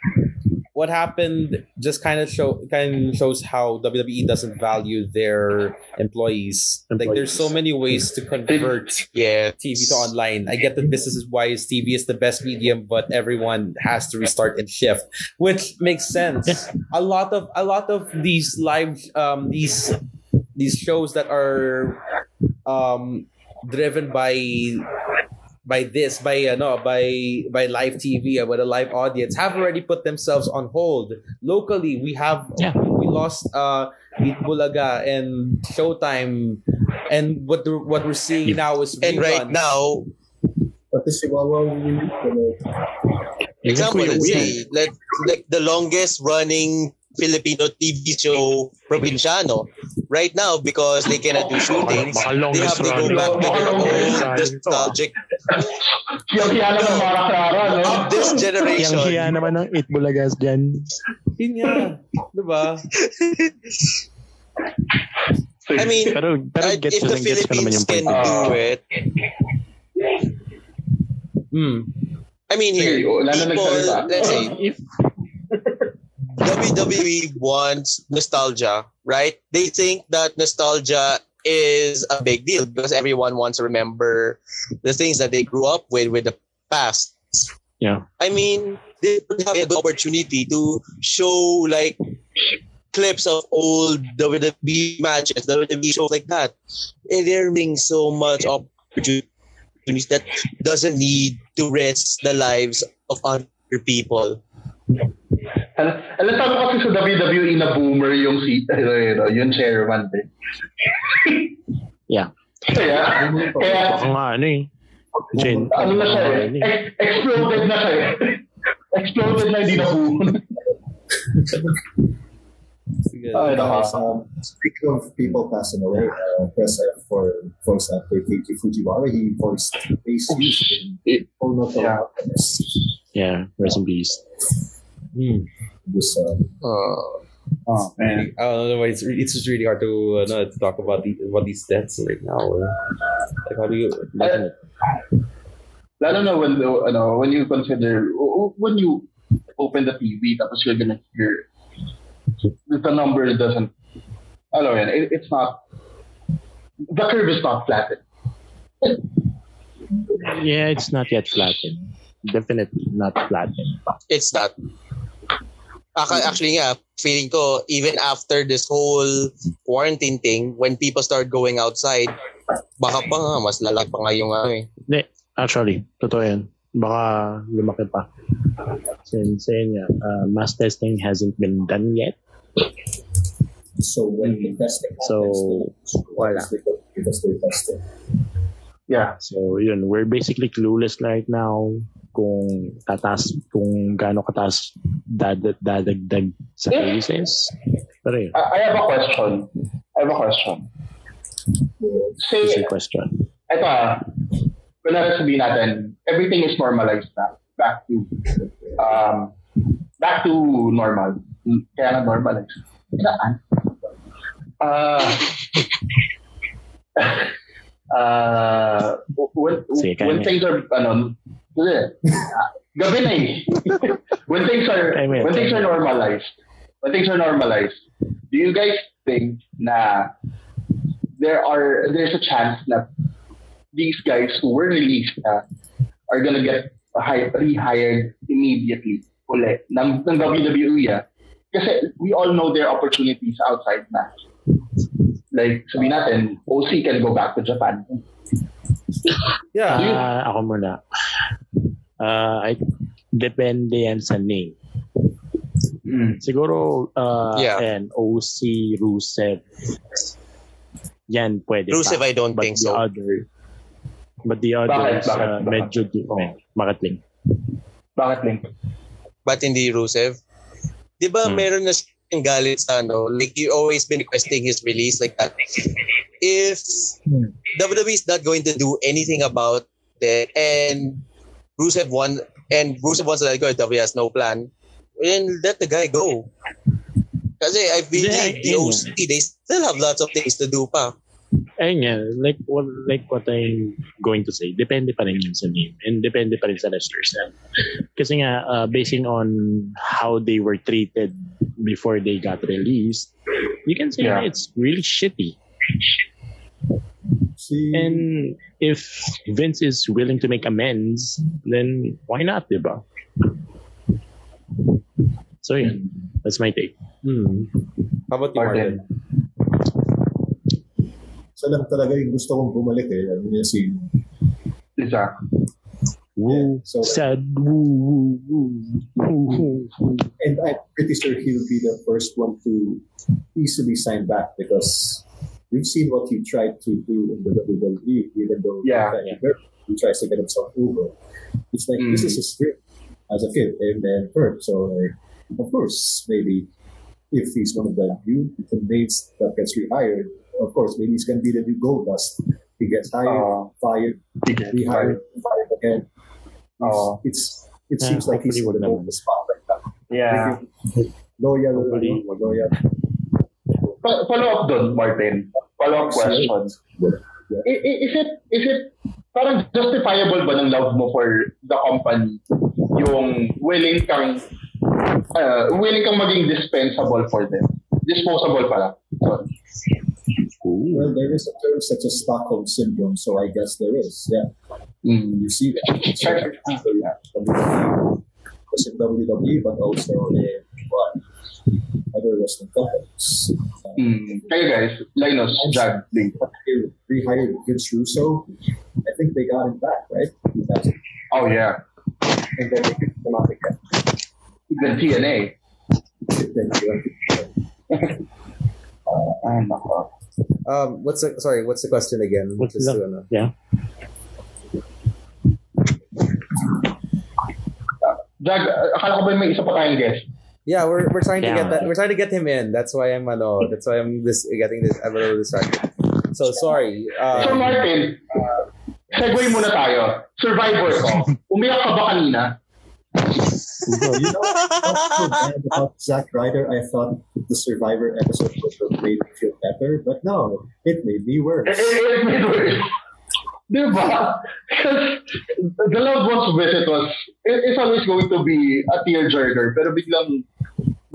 what happened just kind of show kind of shows how WWE doesn't value their employees. Like there's so many ways to convert Yeah. TV to online. I get that this is why TV is the best medium, but everyone has to restart and shift, which makes sense. A lot of a lot of these live um these these shows that are um driven by by this by uh, no by by live TV uh, with a live audience have already put themselves on hold. Locally we have Yeah. we lost uh Eat Bulaga and Showtime. And what the, what we're seeing now is And right now, Pati si Wawa, you example, Kuya let's say, let, like the longest running Filipino TV show, Probinsyano, right now, because they cannot do shootings, Baka they have to go back to their old nostalgic Siyang-siya ng mga kara, no? of this Yang generation. hiya naman ng It Bulagas dyan. Yun nga, diba? I mean, Pero, pero uh, gets if the naman Philippines yung can do it, Hmm. I mean here, people, let's say, If, WWE wants nostalgia, right? They think that nostalgia is a big deal because everyone wants to remember the things that they grew up with with the past. Yeah. I mean, they would have an opportunity to show like clips of old WWE matches, WWE shows like that. And they're missing so much opportunities that doesn't need to risk the lives of other people. Al- alam tama kasi sa WWE na boomer yung si ano, yun, yung chairman eh. Yeah. Kaya, kaya nga ano eh. Gen, ano na siya eh. ano. Ex- exploded na siya eh. exploded na hindi na boom. Ay, naka. Um, speaking of people passing away, uh, press F for voice actor Keiji Fujiwara, he voiced Ace Youth in Full Metal Yeah. Alchemist. Yeah, rest in peace. Hmm. This, uh, Oh, man. I don't know. It's re- it's just really hard to uh, no, to talk about the about these deaths right now. uh. Like how do you? Uh, lalo na when ano when you consider o- o- when you open the TV tapos you're gonna hear the number doesn't ano yan it, it's not the curve is not flattened Yeah, it's not yet flattened. Definitely not flattened. It's not. Actually nga, feeling ko, even after this whole quarantine thing, when people start going outside, baka pa nga, mas lalaki pa nga yung ano eh. Hindi, actually, totoo yan. Baka lumaki pa. Since yun nga, uh, mass testing hasn't been done yet. so when the testing So, happens, wala. Because, because they tested. yeah So, yun, we're basically clueless right now kung tatas, kung gaano kataas dad- dadagdag sa Eh. cases. Pero yun, I, I have a question I have a question easy say question. ito ah kunwari sabihin natin everything is normalized na back to um back to normal kaya na normalized Saan? Ah uh, when, Sige, when things are ano. Gabi na eh when things are Kaya mo yan, when things are normalized when things are normalized do you guys think na there are there's a chance that these guys who were released na are gonna get rehired immediately uli ng, ng WWE ah. Kasi we all know there are opportunities outside na. Like, sabihin natin, OC can go back to Japan. Yeah. Ah, ako muna. Ah, I, depende yan sa name. Mm. Siguro, uh, Yeah. and OC, Rusev, yan pwede Rusev, pa. I don't But think the so. other, but the Bakit? others, Bakit? uh, Bakit? medyo, di- oh, bakit Link? Bakit, Link? Ba't hindi Rusev? Di ba Hmm. meron na siyang galit sa ano? Like, you always been requesting his release like that. If Hmm. WWE is not going to do anything about it and Rusev won and Rusev wants to let go, WWE has no plan, then let the guy go. Kasi I believe the. OC, they still have lots of things to do pa. Ayun nga, like what, like what I'm going to say, depende pa rin yun sa name and depende pa rin sa wrestlers. Kasi nga, uh, basing on how they were treated before they got released, you can say Yeah. it's really shitty. See, And if Vince is willing to make amends, then why not, di ba? So yun, that's my take. Hmm. How about you, Martin? Martin. isa lang talaga yung gusto kong bumalik eh. Ano niya si... Isa. Woo, so- sad, woo, woo, woo, woo, woo. And I'm pretty sure he'll be the first one to easily sign back because we've seen what he tried to do in the WWE, even though Yeah, he, he tries to get himself over. It's like, this Mm. is his dream as a kid and then hurt. So, like, of course, maybe if he's one of the new mates that gets rehired, of course, maybe he's going to be the new Goldust. He gets hired, Uh, fired, rehired, fired again. Oh. It's it Yeah, seems like he's hopefully wag on naman. the spot right now. Yeah. Loyal, Hopefully, ano, loyal. Pa- follow up dun, Martin. Follow up question. Yeah. I- i- Is it, is it, parang justifiable ba ng love mo for the company yung willing kang uh, willing kang maging dispensable for them. Disposable pala. Sorry. Well, there is a term such as Stockholm syndrome, so I guess there is. Yeah, Mm. you see that. So, yeah, was in WWE, but also in what other wrestling companies. Uh, Mm. Kayo guys, Linus, Jag, Link. they rehired Vince Russo. I think they got him back, right? Oh yeah. And then they picked him up again. Even TNA. Then he went to- Uh. Um, what's the sorry? What's the question again? What's Just the- to, ano. Yeah. Jag, uh, akala ko ba may isa pa tayong guest? Yeah, we're, we're trying to get that. We're trying to get him in. That's why I'm ano. That's why I'm this getting this. I'm a little distracted. So sorry. So Um, Martin, segue muna tayo. Survivor ko. Umiyak ka ba kanina? You know, what's so about Zack Ryder? I thought the Survivor episode would have made me feel better, but no, it made me worse. It, it, it made worse. Diba? Because the loved ones visit was, it, it's always going to be a tearjerker, pero biglang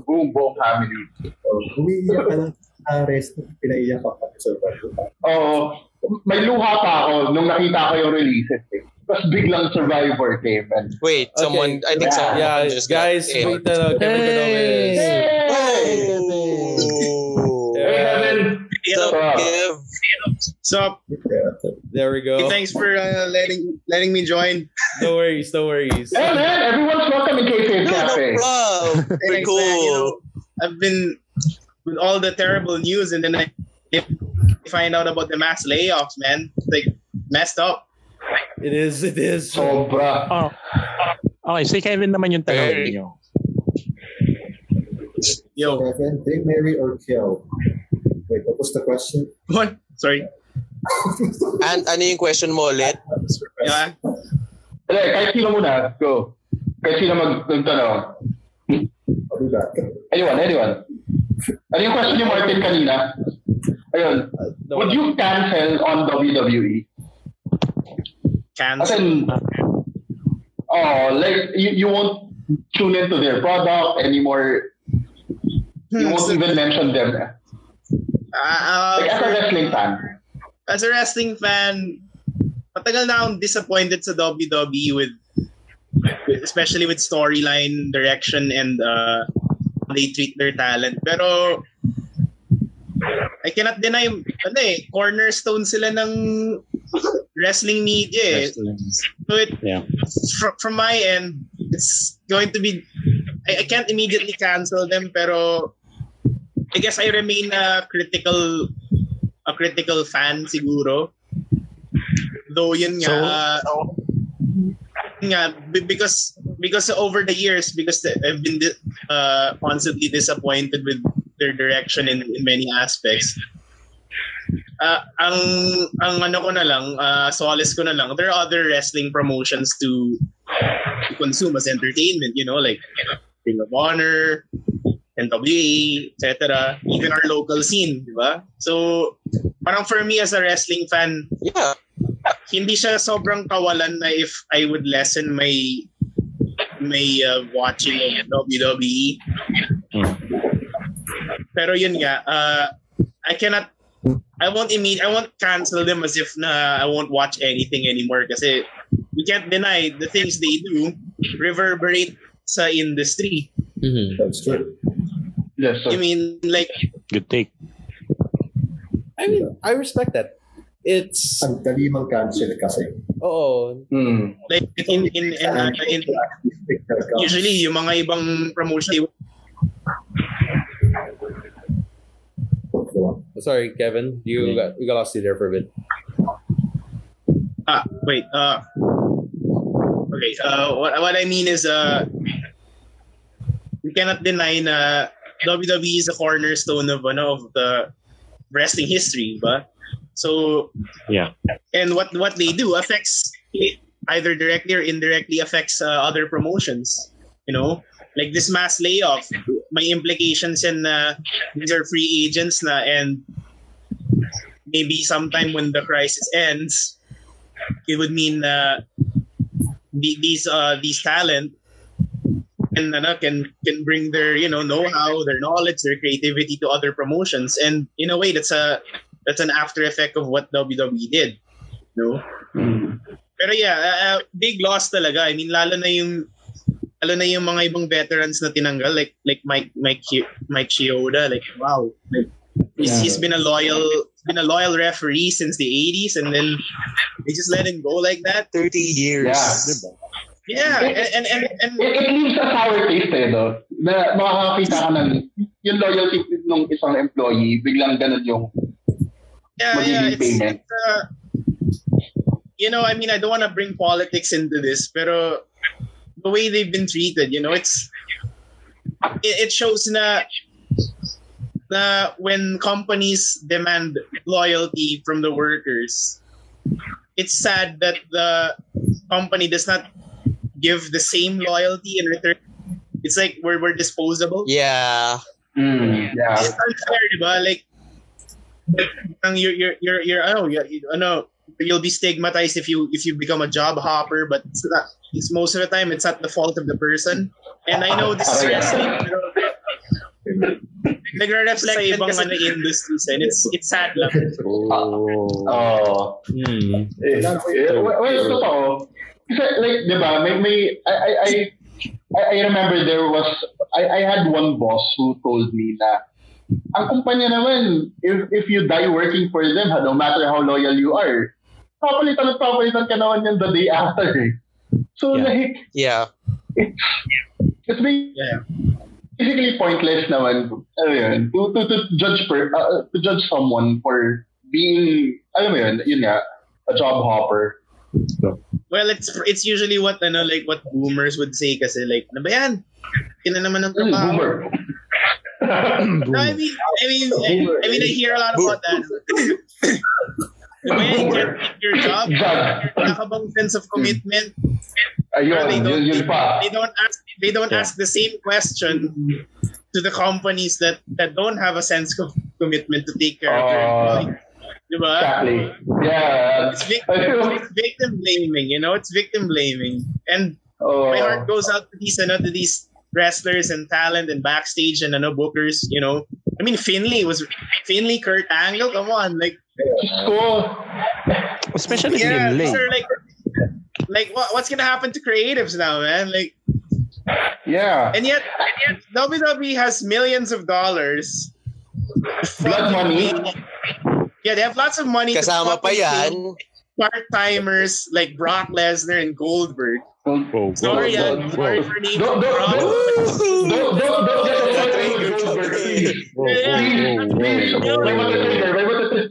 boom, buong family. So, umiiyak ka lang sa rest, pinaiyak ka pa sa Survivor. Oo. may luha pa ako nung nakita ko yung releases eh. Tapos biglang Survivor came and Wait, someone, I think someone yeah, just got guys, wait, uh, Kevin Canoes. Hey! Ooh. Hey, Heaven! What's up, Kev? So, There we go. thanks for uh, letting letting me join. No worries, no worries. Hey man, everyone's welcome in Kayfabe Cafe. Wow, Thanks, man. cool. You know, I've been with all the terrible news, and then I find out about the mass layoffs, man. Like messed up. It is, it is. Sobra. Oh. Okay, si Kevin naman yung tanong Very- niyo. Yo, Kevin, date, marry, or kill? Wait, what was the question? what? Sorry. And ano yung question mo ulit? Yeah. Hindi, kahit sino muna. Go. Kahit sino mag magtanong. I'll be back. Anyone, anyone. Ano yung question ni Martin kanina? Ayun. Would you cancel on WWE? As Cancel. in, oh, like, you, you won't tune into their product anymore. You won't hmm. even mention them. Uh, Like, as a wrestling fan. as a wrestling fan, matagal na akong disappointed sa WWE with, with especially with storyline, direction, and uh, they treat their talent. Pero I cannot deny, ano eh, cornerstone sila ng wrestling media eh. So it, Yeah. from, from my end, it's going to be, I, I can't immediately cancel them, pero I guess I remain a critical, a critical fan siguro. Though yun nga, So- yun nga, be- because because over the years, because I've been uh, constantly disappointed with their direction in, in many aspects. Uh, ang ang ano ko na lang, uh, solace ko na lang, there are other wrestling promotions to, to consume as entertainment, you know, like Ring of Honor, NWA, etc. Even our local scene, di ba? So, parang for me as a wrestling fan, Yeah. hindi siya sobrang kawalan na if I would lessen my my uh, watching of WWE. Pero yun nga, uh, I cannot I won't immediate I won't cancel them as if na I won't watch anything anymore kasi we can't deny the things they do reverberate sa industry. Mhm. That's true. Yes, I mean like Good take. I mean, I respect that. It's Ang dali mag-cancel kasi. oh, Hmm. like in in in, uh, in usually yung mga ibang promotion sorry, Kevin. You got we got lost you there for a bit. Ah, wait. Uh, okay. Uh, what what I mean is, uh, we cannot deny na WWE is a cornerstone of ano of the wrestling history, but so Yeah. and what what they do affects either directly or indirectly affects uh, other promotions. You know, like this mass layoff, my implications and uh, these are free agents na and maybe sometime when the crisis ends, it would mean uh, these uh, these talent can ano, can can bring their you know know-how, their knowledge, their creativity to other promotions, and in a way, that's a that's an after effect of what WWE did. You know? Pero yeah, uh, uh, big loss talaga. I mean, lalo na yung lalo na yung mga ibang veterans na tinanggal like like Mike Mike Mike Chioda like wow like, he's, he's been a loyal been a loyal referee since the 80s and then they just let him go like that 30 years. Yeah. Yeah and and and, It, it leaves a sour taste eh, no? Na makakakita ka ng yung loyalty ng isang employee, biglang ganun yung yeah, yeah, it's, payment. it's, uh, you know, I mean, I don't want to bring politics into this, pero the way they've been treated, you know, it's it, it shows na na when companies demand loyalty from the workers, it's sad that the company does not give the same loyalty in return. It's like we're, we're disposable. Yeah. Mm, yeah. It's unfair, diba? Like, ang you're you're you're you're ano, you're, you ano, you'll be stigmatized if you if you become a job hopper, but it's not. It's most of the time it's not the fault of the person. And I know this is wrestling, pero nagre-reflect sa ibang ano, industries and it's it's sad lang. Oh. Hmm. Eh, eh, well, well, totoo. Kasi, like, di ba, may, may, I, I, I, I- I remember there was, I, I had one boss who told me na, ang kumpanya naman, if, if you die working for them, ha, no matter how loyal you are, papalitan at papalitan ka naman yan the day after. So, Yeah. like, Yeah. it's ba- Yeah. basically pointless naman ano yun, to, to, to judge per, uh, to judge someone for being alam mo yun, yun nga, a job hopper. Well, it's it's usually what ano like what boomers would say kasi like, ano ba yan? Ina naman ng Mm, trabaho. boomer. No, I mean, I mean, I, I mean, I hear a lot about that. Diba yan, you can't keep your job. Wala ka bang sense of commitment? Ayun, they yun, don't, yun pa. they don't ask they don't Yeah. ask the same question to the companies that that don't have a sense of commitment to take care of their Uh, employees. Diba? Exactly. Yeah. It's victim, it's victim blaming, you know, it's victim blaming. And Oh. my heart goes out to these ano, to these wrestlers and talent and backstage and ano bookers, you know. I mean Finlay was Finlay, Kurt Angle, come on, like Cool. Especially yeah, in these late. are like like what, what's gonna happen to creatives now, man? Like Yeah. and yet, and yet WWE has millions of dollars. Blood money. Yeah, they have lots of money. Kasama pa yan. Part timers like Brock Lesnar and Goldberg. Whoa, whoa, Sorry, whoa, whoa. sorry for naming Don't, don't, Brock. don't, don't, don't, don't get the point with Goldberg, please. Whoa, whoa, whoa, Please, whoa, may whoa. matatrigger, may matatrigger.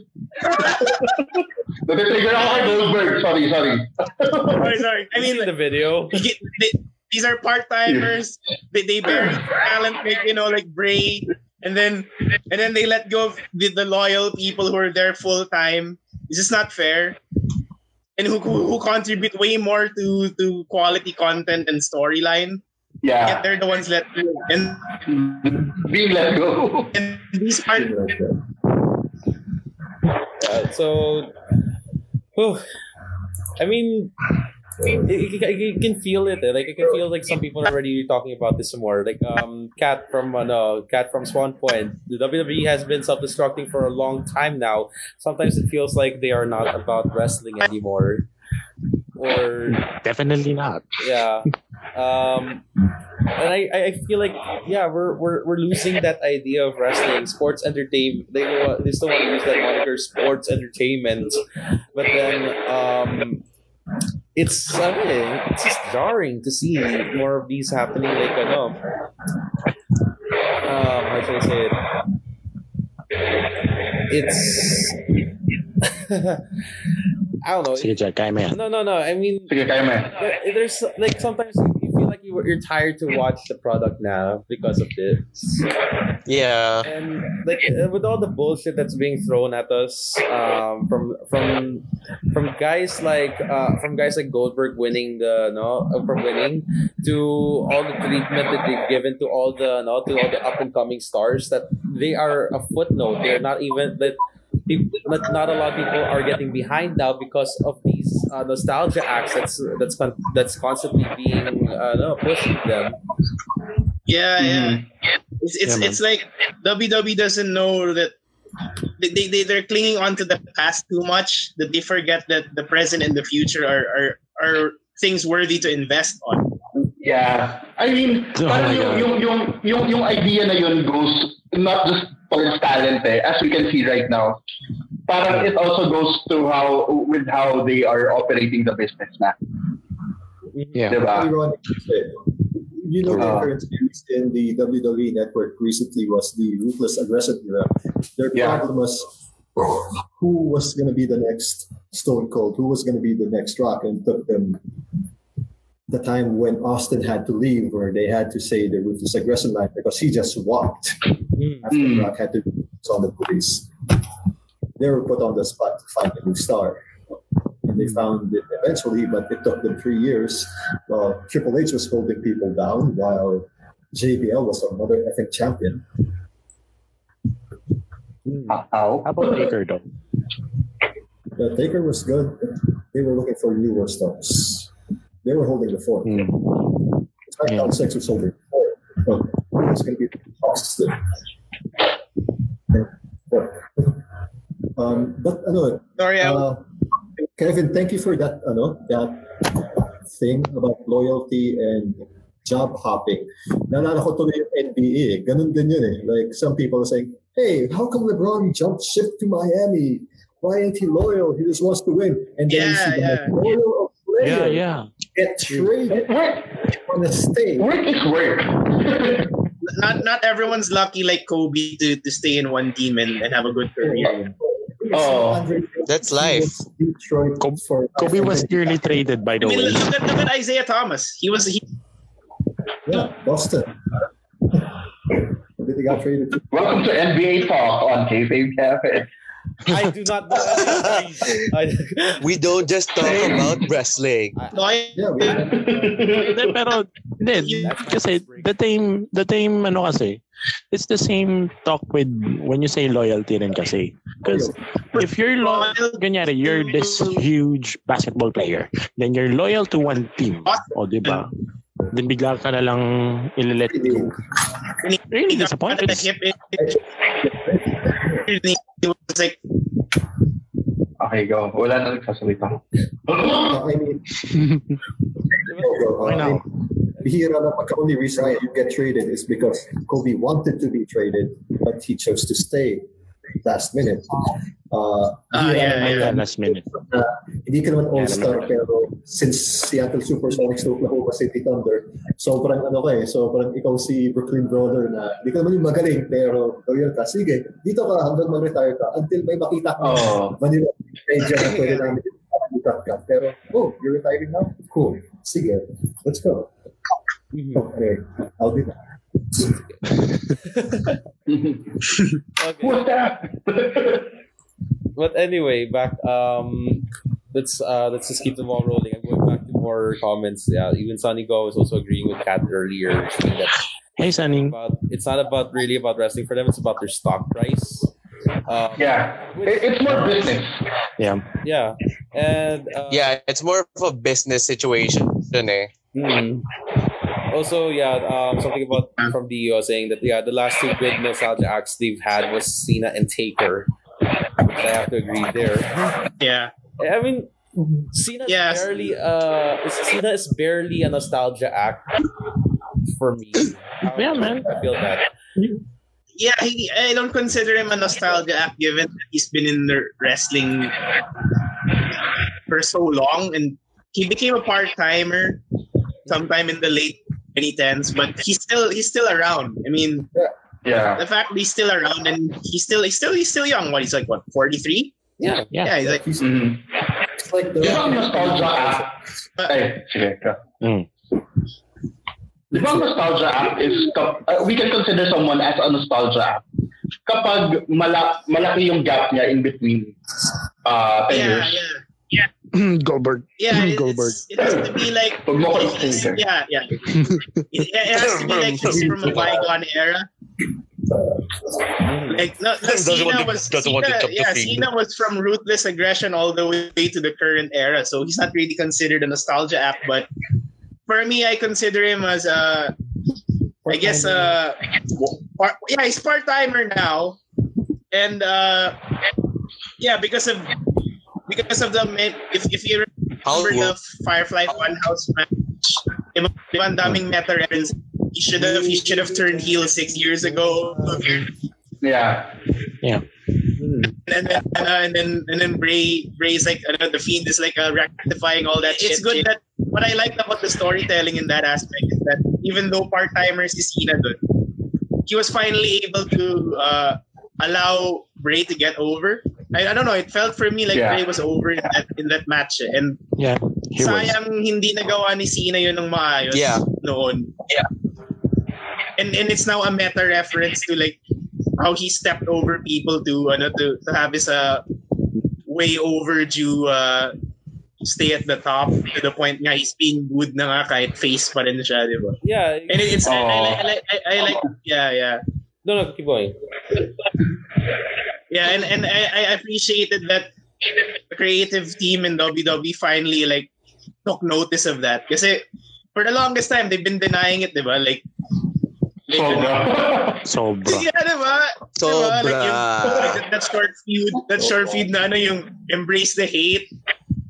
Natitrigger ako kay Goldberg. Sorry, sorry. Sorry, sorry. I mean, the video. you get- they- these are part timers. They, they bury talent like you know like Bray, and then and then they let go of the, the loyal people who are there full time. It's just not fair. And who, who who contribute way more to to quality content and storyline. Yet Yeah. they're the ones let go. And, Being let go. and these part Uh, so, whew. I mean, you, you- you can feel it. eh. Like I can feel like some people are already talking about this some more. Like um, Cat from uh, no, Cat from Swan Point. The WWE has been self-destructing for a long time now. Sometimes it feels like they are not about wrestling anymore. Or Definitely not. yeah um and I, I I feel like yeah we're, we're we're losing that idea of wrestling sports entertainment they, they still want to use that moniker sports entertainment but then um it's uh, it's just jarring to see more of these happening like ano um how should I say it it's I don't know Sige, Jack, kaya mo yan. no no no I mean Sige, kaya mo yan. there's like sometimes you feel like you, you're tired to watch the product now because of this Yeah. and like uh, with all the bullshit that's being thrown at us um, from from from guys like uh, from guys like Goldberg winning the no uh, from winning to all the treatment that they've given to all the no to all the up and coming stars that they are a footnote they're not even that people, not, not a lot of people are getting behind now because of these uh, nostalgia acts that's that's con- that's constantly being uh, no, pushed them Yeah, yeah. It's it's, Yeah, it's like WWE doesn't know that they, they, they they're clinging on to the past too much that they forget that the present and the future are are, are things worthy to invest on. Yeah. I mean, Oh parang my yung, God. yung, yung, yung, yung idea na yun goes not just towards talent eh, as we can see right now. Parang it also goes to how, with how they are operating the business na. Yeah. Diba? Ironic to say. You know, the Uh, current series in the WWE network recently was the Ruthless Aggression era. Their Yeah. problem was who was going to be the next Stone Cold, who was going to be the next Rock, and took them the time when Austin had to leave, where they had to say the Ruthless Aggression line because he just walked after Mm. Rock had to be on the police. They were put on the spot to find a new star. And they found it eventually, but it took them three years. Well, Triple H was holding people down while JBL was a mother effing champion. How? How about Taker though? The Taker was good. They were looking for newer stars. They were holding the fort. Hmm. SmackDown 6 was holding the fort. But it's going to be Austin. Um, but ano, Sorry, I Uh, Kevin, thank you for that. Ano, that thing about loyalty and job hopping. Naalala ko tuloy yung NBA. Ganun din yun eh. Like some people are saying, hey, how come LeBron jumped ship to Miami? Why ain't he loyal? He just wants to win. And then you Yeah, see the yeah. most loyal of Yeah, players yeah. get traded Work, on a stay. work is work. not not everyone's lucky like Kobe to, to stay in one team and, and have a good career. Oh. That's life. Detroit Kobe- Kobe was nearly traded, by the I mean, way. look at, look at Isaiah Thomas. He was he, yeah, Boston. Did got traded Welcome to NBA Talk on Kayfabe Cafe. I do not know. We don't just talk about wrestling. no, I, Yeah, we pero hindi kasi the same the same ano kasi it's the same talk with when you say loyalty rin kasi. Because if you're loyal ganyari you're this huge basketball player then you're loyal to one team. O di ba? Then bigla ka na lang ililet. Go really disappointed like Okay, go. Wala na nagsasalita. Uh, I mean, Okay na. Bihira na pagka only reason why you get traded is because Kobe wanted to be traded, but he chose to stay last minute. Uh, Ah, bihira yeah, naman yeah, last minute. Na hindi ka naman all-star, naman. pero since Seattle Supersonics to Oklahoma City Thunder, sobrang ano ka eh, sobrang ikaw si Brooklyn Brother na hindi ka naman yung magaling, pero loyal ka. Sige, dito ka hanggang mag-retire ka until may makita ka. Oh. Manila, medyo na pwede namin ka. Pero, oh, you're retiring now? Cool. Sige, let's go. Okay, I'll be back. okay. What's that? But anyway, back um let's uh let's just keep the ball rolling. I'm going back to more comments. Yeah, even Sonny Go is also agreeing with Kat earlier, that hey Sunny about it's not about really about wrestling for them, it's about their stock price. Um, Yeah. It, it's more business. yeah Yeah. And uh, Yeah, it's more of a business situation, dun eh. Hmm. Also, yeah, um, something about from the was saying that yeah, the last two good nostalgia acts they've had was Cena and Taker. I have to agree there. yeah. I mean, Cena Yes. is barely uh, is- Cena is barely a nostalgia act for me. Yeah, man. I feel that. Yeah, he, I don't consider him a nostalgia act given that he's been in the wrestling for so long and he became a part timer sometime in the late 2010s, but he's still he's still around. I mean, Yeah. the fact that he's still around and he's still he's still he's still young. What he's like what 43? Yeah. yeah Yeah, he's like He's, Mhm. It's like the Di ba ang nostalgia app? Ay, sige ka. Mm. Di ba ang nostalgia app is, kap- uh, we can consider someone as a nostalgia app kapag mala- malaki yung gap niya in between uh, 10 yeah, years. yeah. Goldberg Yeah, it- Goldberg. it's, it has to be like Pag mo ko yeah, yeah. It, it has to be like he's from a bygone era. Like no, no Doesn't Cena want to- was to Cena- the yeah. Cena was from ruthless aggression all the way to the current era, so he's not really considered a nostalgia app. But for me, I consider him as a I guess uh part, yeah, he's part timer now. And uh yeah, because of because of the if if you How remember the Firefly Funhouse match, di ba di ba ang daming meta reference. He should have he should have turned heel six years ago. Yeah. Yeah. And then and, uh, and then and then Bray Bray's like uh, the fiend is like uh, rectifying all that. It's good that what I liked about the storytelling in that aspect is that even though part timers is Cena dun, he was finally able to uh, allow Bray to get over. I, I don't know. It felt for me like Yeah. Bray was over in that in that match, eh. and Yeah, he was. sayang hindi nagawa ni Cena yun ng maayos Yeah. noon. Yeah. And and it's now a meta reference to like how he stepped over people to ano to, to have his uh way overdue uh stay at the top to the point nga he's being booed na nga kahit face pa rin siya, di ba? Yeah. And it, it's I, I, like I, like I, I like yeah yeah No, no, keep going. yeah and and I, I appreciated that the creative team in WWE finally like took notice of that kasi for the longest time they've been denying it, di ba? Like ano, Sobra. Yeah, di ba? Diba? Like, yung, Sobra. like that, short feud, that short feud na ano yung embrace the hate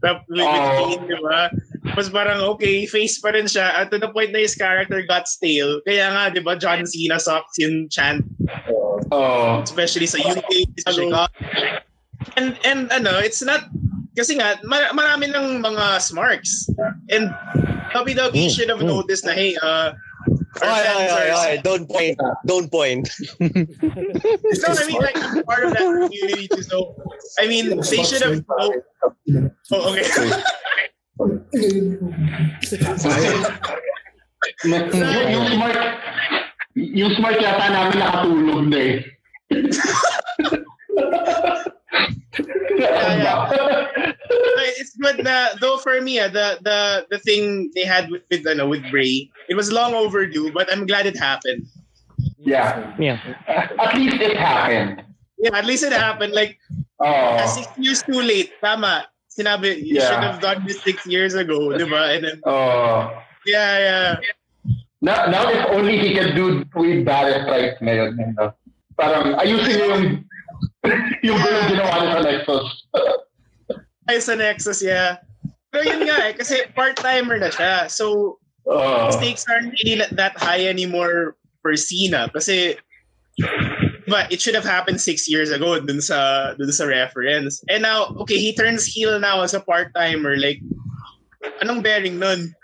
rap with, with Oh. Ba? Mas parang okay, face pa rin siya at to the point na his character got stale. Kaya nga, di ba, John Cena sucks yung chant, Oh. especially sa UK, sa Chicago. And, and ano, it's not, kasi nga, mar- marami ng mga smarks. And WWE should have noticed na, hey, uh, our Ay, ay, fans ay, are- ay, don't point. Don't point. No, I mean like I'm part of that community too. So I mean they should have. Oh, oh, okay. yung, yung smart, yung smart yata namin nakatulog na eh. it's good na though for me ah, the the the thing they had with with, ano, with Bray it was long overdue but I'm glad it happened. yeah. Yeah. At least it happened. Yeah, at least it happened. Like Oh. uh, six years too late. Tama. Sinabi you Yeah. should have done this six years ago, di ba? And then Oh. yeah, yeah. Now, now if only he can do Wade Barrett right ngayon. You know? Parang ayusin niya yung yung gulong ginawa niya sa Nexus. Ay, sa Nexus, yeah. Pero yun nga eh, kasi part-timer na siya. So, Oh. stakes aren't really that high anymore for Cena kasi but it should have happened six years ago dun sa dun sa reference. And now, okay, he turns heel now as a part-timer. Like, anong bearing nun?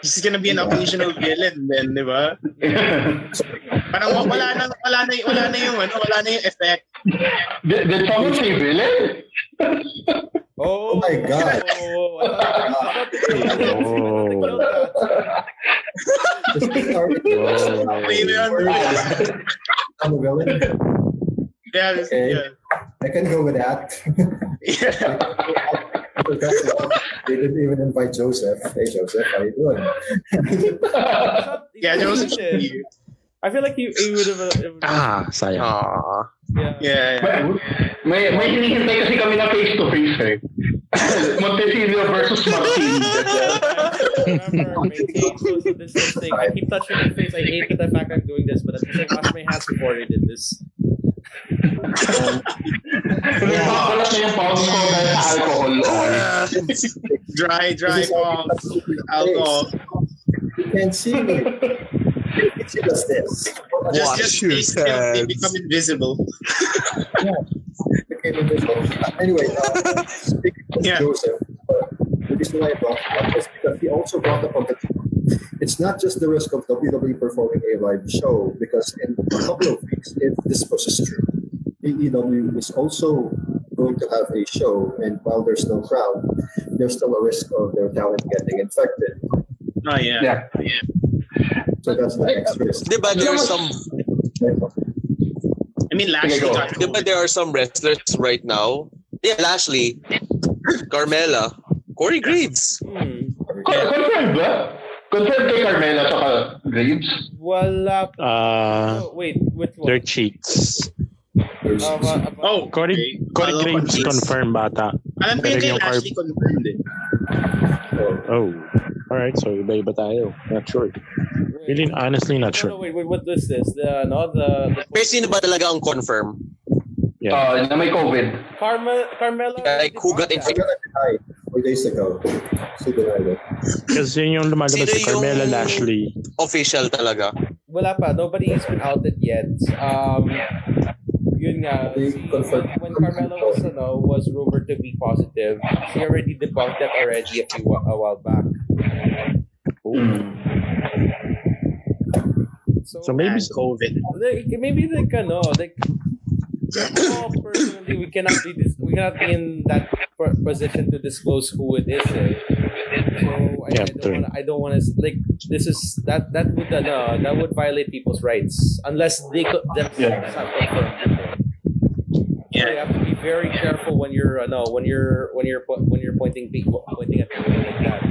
He's gonna be an occasional villain then, di ba? Parang wala na, wala na, wala na yung, ano, wala na yung effect. did, did someone say villain? Oh, my God. Oh, I thought- I thought they killed Oh. that. Ayun na yun. I'm a villain. Yeah, this- Okay. yeah. I can go with that. Yeah. they didn't even invite Joseph. Hey, Joseph, how you doing? Yeah, Joseph. I feel like he, he would have. Uh, Ah, sayang. Aw. yeah. Yeah, yeah. may, may hinihintay kasi kami na face-to-face eh. Montecillo versus Martin. Remember, maintain social distancing. I keep touching my face. I hate the fact I'm doing this, but at least I washed my hands before I did this. Nagpapalat na yung palms ko dahil sa alcohol. Dry, dry palms, alcohol. You can't see me. She does this. Just, Wash just your they, they become invisible. became invisible. Anyway, uh, speaking of Yeah. Joseph, uh, the reason why I brought him up is because he also brought up on the it's not just the risk of WWE performing a live show, because in a couple of weeks, if this pushes true, AEW is also going to have a show, and while there's no crowd, there's still a risk of their talent getting infected. Oh yeah. Yeah. So that's the next risk. Di ba there are some I mean, Lashley go. got di ba there are some wrestlers right now? Yeah, Lashley, Carmella, Corey Graves. Hmm. Con- Confirmed ba? Confirmed kay Carmella at Graves? Wala. Oh, Uh, wait, which one? their cheeks. There's, Uh, uh, uh, Oh, Corey, okay. Corey Follow Graves confirmed bata. Alam ko yun Pero kay yung Carb- confirmed eh. Oh. Alright, so iba-iba tayo. Not sure. Really, honestly, not No, no, sure. wait, wait, what is this? The, no, the, the Pero sino ba talaga ang confirm? Yeah. Uh, na may COVID. Carmel, Carmella. Like, who got infected? got a denied four days ago. She denied it. Kasi yun yung lumalabas Sino si Carmella yung- Lashley. Official talaga. Wala pa. Nobody has been outed yet. Um, yun nga. Si- when Carmella was, ano, was rumored to be positive, she already debunked that already a few a while back. So maybe it's COVID. Like, maybe like ano, like no, personally we cannot be dis- we cannot be in that per- position to disclose who it is. Eh. So I, Yeah, I don't wanna, I don't want to like this is that that would ano, that would violate people's rights unless they could themselves have confirmed it. So you have to be very careful when you're uh, no when you're when you're when you're pointing people pointing at people like that.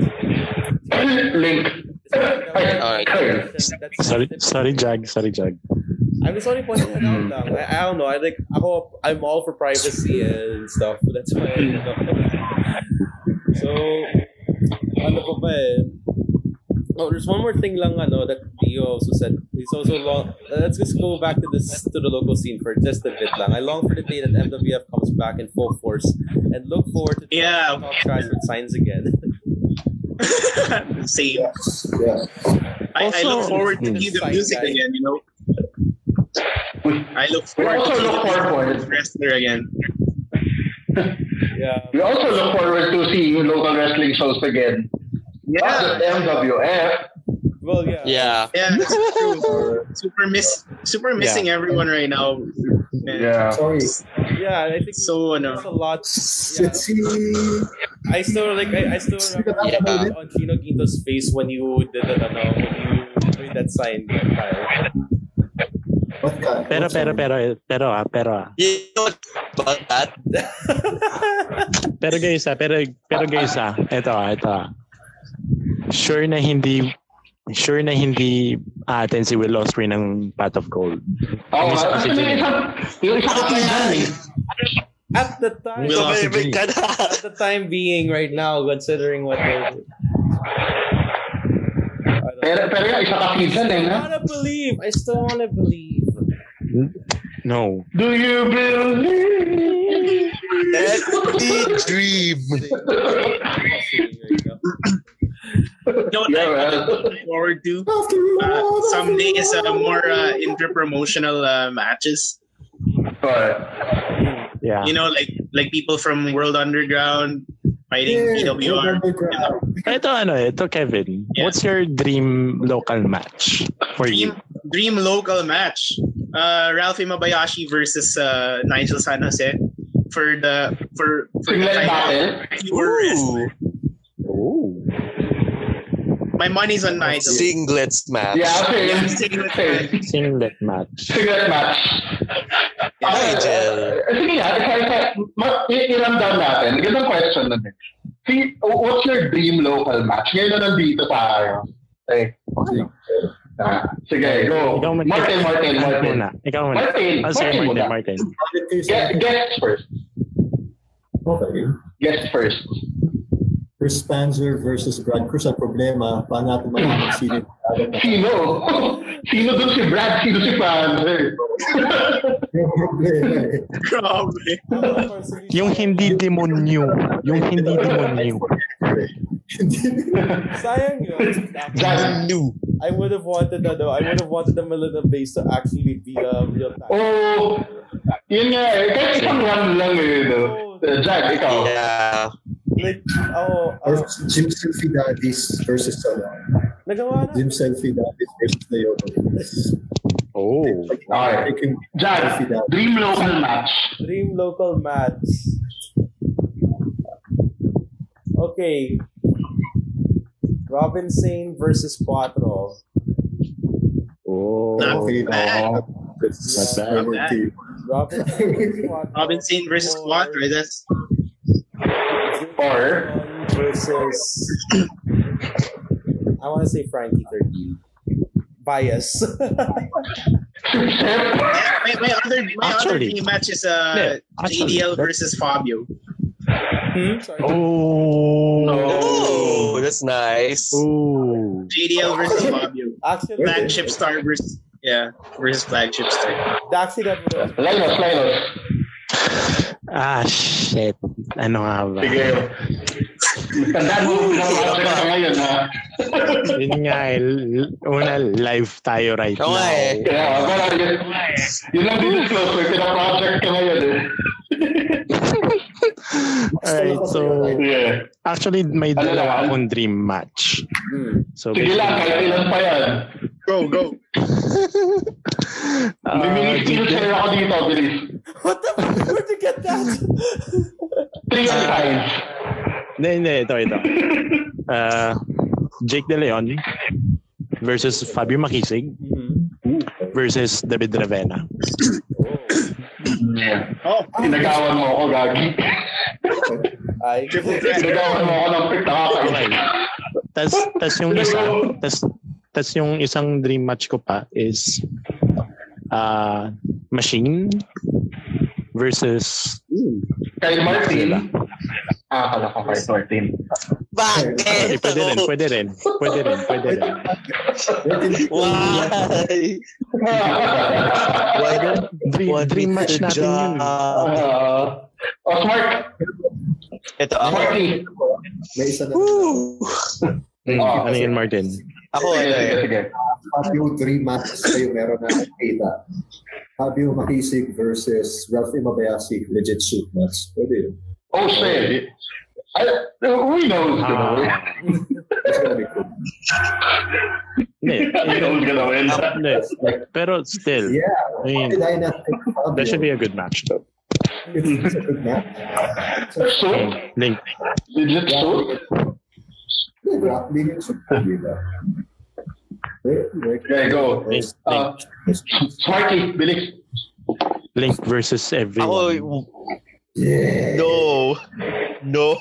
Link. Alright. That's- that's Sorry, sorry, Jag. Sorry, Jag. I'm just only pointing it out lang. I, I don't know. I like ako, I'm all for privacy and stuff. That's why I don't know. So, ano pa ba eh? Oh, there's one more thing lang ano that Dio also said. He's also long. let's just go back to this to the local scene for just a bit lang. I long for the day that MWF comes back in full force and look forward to Yeah. talk trash with signs again. Same. Yes. Yes. I, I look forward to Hmm. see the music guy. again, you know. I look forward. We forward also to look the forward. music wrestler again. yeah. We also look forward to seeing local wrestling shows again. Not Yeah, just MWF. Well, yeah. Yeah. yeah, that's true. Super miss, super missing everyone right now. And Yeah. Sorry. Yeah, I think So ano, there's a lot. Yeah. Let's. I still like I, I still remember Yeah. on Chino Quinto's face when you did that ano, when you made that sign Kyle. What kind? Pero, pero, pero, pero, ah, pero, ah. You know what about that? Pero guys, ah, pero, pero guys, ah, ito, ah, ito, ah. Sure na hindi, sure na hindi atin si Will Ospreay ng Pot of Gold. Yung isa kasi dyan yung eh. isa, yung isa kasi dyan eh. At the time, Will Tumahimik ka na. at the time being right now, considering what don't Pero, pero yung isa kasi dyan eh. I na. wanna believe. I still wanna believe. No. Do you believe? Let me dream. you know what Yeah, I'm man. looking forward to? Uh, all, someday is uh, more uh, inter-promotional uh, matches. Alright. Yeah. You know, like like people from World Underground fighting Yeah, PWR. underground. Ito ano, ito Kevin. Yeah. What's your dream local match for Dream you? dream local match. Uh, Ralphie Mabayashi versus uh, Nigel San Jose for the for for the Singlet title. Pure wrestling. Ooh. My money's on Nigel. Singlets match. Yeah, Yeah, same. singlet Same. match. Singlet match. Singlet match. Nigel. Ah, Sige nga, isa, isa, ma- i- i-rundown natin. Gandang question na din. See, what's your dream local match? Ngayon na nandito tayo. Eh, ah, sige, go. Ikaw, mag- Martin, Martin, Martin. Ikaw muna. Martin, sige, Martin Martin, muna. Martin. Guess, guess first. Okay. Guess first. Chris Panzer versus Brad Cruz. Ang problema, paano natin malaman sino Sino? Sino dun si Brad? Sino si Panzer? Yung problema eh. Grabe. Yung hindi demonyo. Yung hindi demonyo. Sayang yun. Brad. I would have wanted ano, I would have wanted the Melina base to actually be a real time. Oh, yun nga eh. Kahit isang run lang eh. No? Uh, Jack, ikaw. Yeah. Like, oh, Or oh, Jim Selfie Daddies versus ano, nagawa na. Jim Selfie Daddies versus Naomi. Oh. Okay. Taking Jack, Selfie Daddies. dream local match. Dream local match. Okay. Robin Sane versus Quattro. Oh. Not Okay. bad. That's Not bad. Robin Sane versus Quattro. Robin Sane versus Quattro. That's Or- versus I want to say Frankie 13. Bias. my, my other my other Actually- dream match is uh Yeah, actually, JDL versus Fabio. hmm? Sorry. Oh. Oh, that's nice. Oh. JDL versus Fabio. Actually, Flagship star versus yeah versus flagship star. actually that would Linus, Linus. Ah, shit. Ano nga ba? Sige. Tandaan mo na project ka ngayon, ha? Yun nga eh. Una, live tayo right Oo now. eh. Kaya, pero yun, yun lang disclose ko, pina-project ka ngayon, eh. Alright, so Sige. actually may Ano dalawa akong dream match. So Sige lang, kahit ilan pa yan. Go go. uh, skill ako dito, bilis. What the? Where'd you get that? Three and five. Hindi, hindi. Ito, ito. Uh, Jake De Leon versus Fabio Makisig versus David Ravena. Oh, Pinagawan mo ako, Gagi. Ay, Pinagawan mo ako ng pick Okay. Tas, tas yung isa, tas, tas yung isang dream match ko pa is uh, Machine versus Kyle Martin. Ah, kala ko Kyle Martin. Okay, Bakit? pwede rin, pwede rin. Pwede rin, pwede rin. Why? Why don't Dream, want dream match natin yun. Ah, oh, smart. Ito ako. Smarty. May isa na. Hmm, Ah, ano yun, Martin? Ako ano sige, eh. sige. Fabio three matches kayo meron na nakita. Fabio Makisig versus Ralph Imabayashi, legit shoot match. Pwede yun. Oh, shit. I, who knows, you know? That's gonna be cool. hindi. I know who's gonna win. Hindi. Pero still, Yeah. I mean, Did I not think Fabio? that should be a good match though. It's, it's a good match. So, So, Link. legit so? yeah, grappling yung shoot ko, di ba? There, Okay, go. Link. Uh, Smarty, bilis. Link versus everyone. Ako, Yeah. no. No,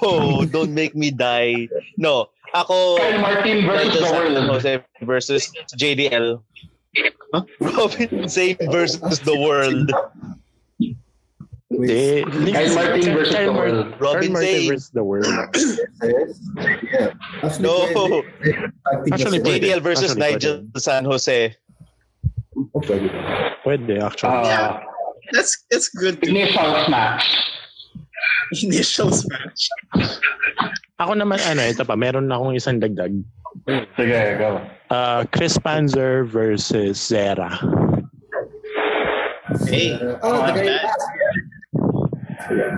don't make me die. No. Ako, Kyle Martin versus the world. Jose versus JDL. Robin Zayn versus the world. Hindi. Kyle Martin versus Kyle the Mar- world. Kyle Robin Martin versus the world. Yeah. Actually, No. pwede. Actually, that's- JDL versus Actually, Nigel San Jose. Pwede. Pwede, actually. Uh, that's that's good. initial match. Initial match. Ako naman, ano, ito pa, meron na akong isang dagdag. Sige, go. Uh, Chris Panzer versus Zera. Hey, oh, the guy man.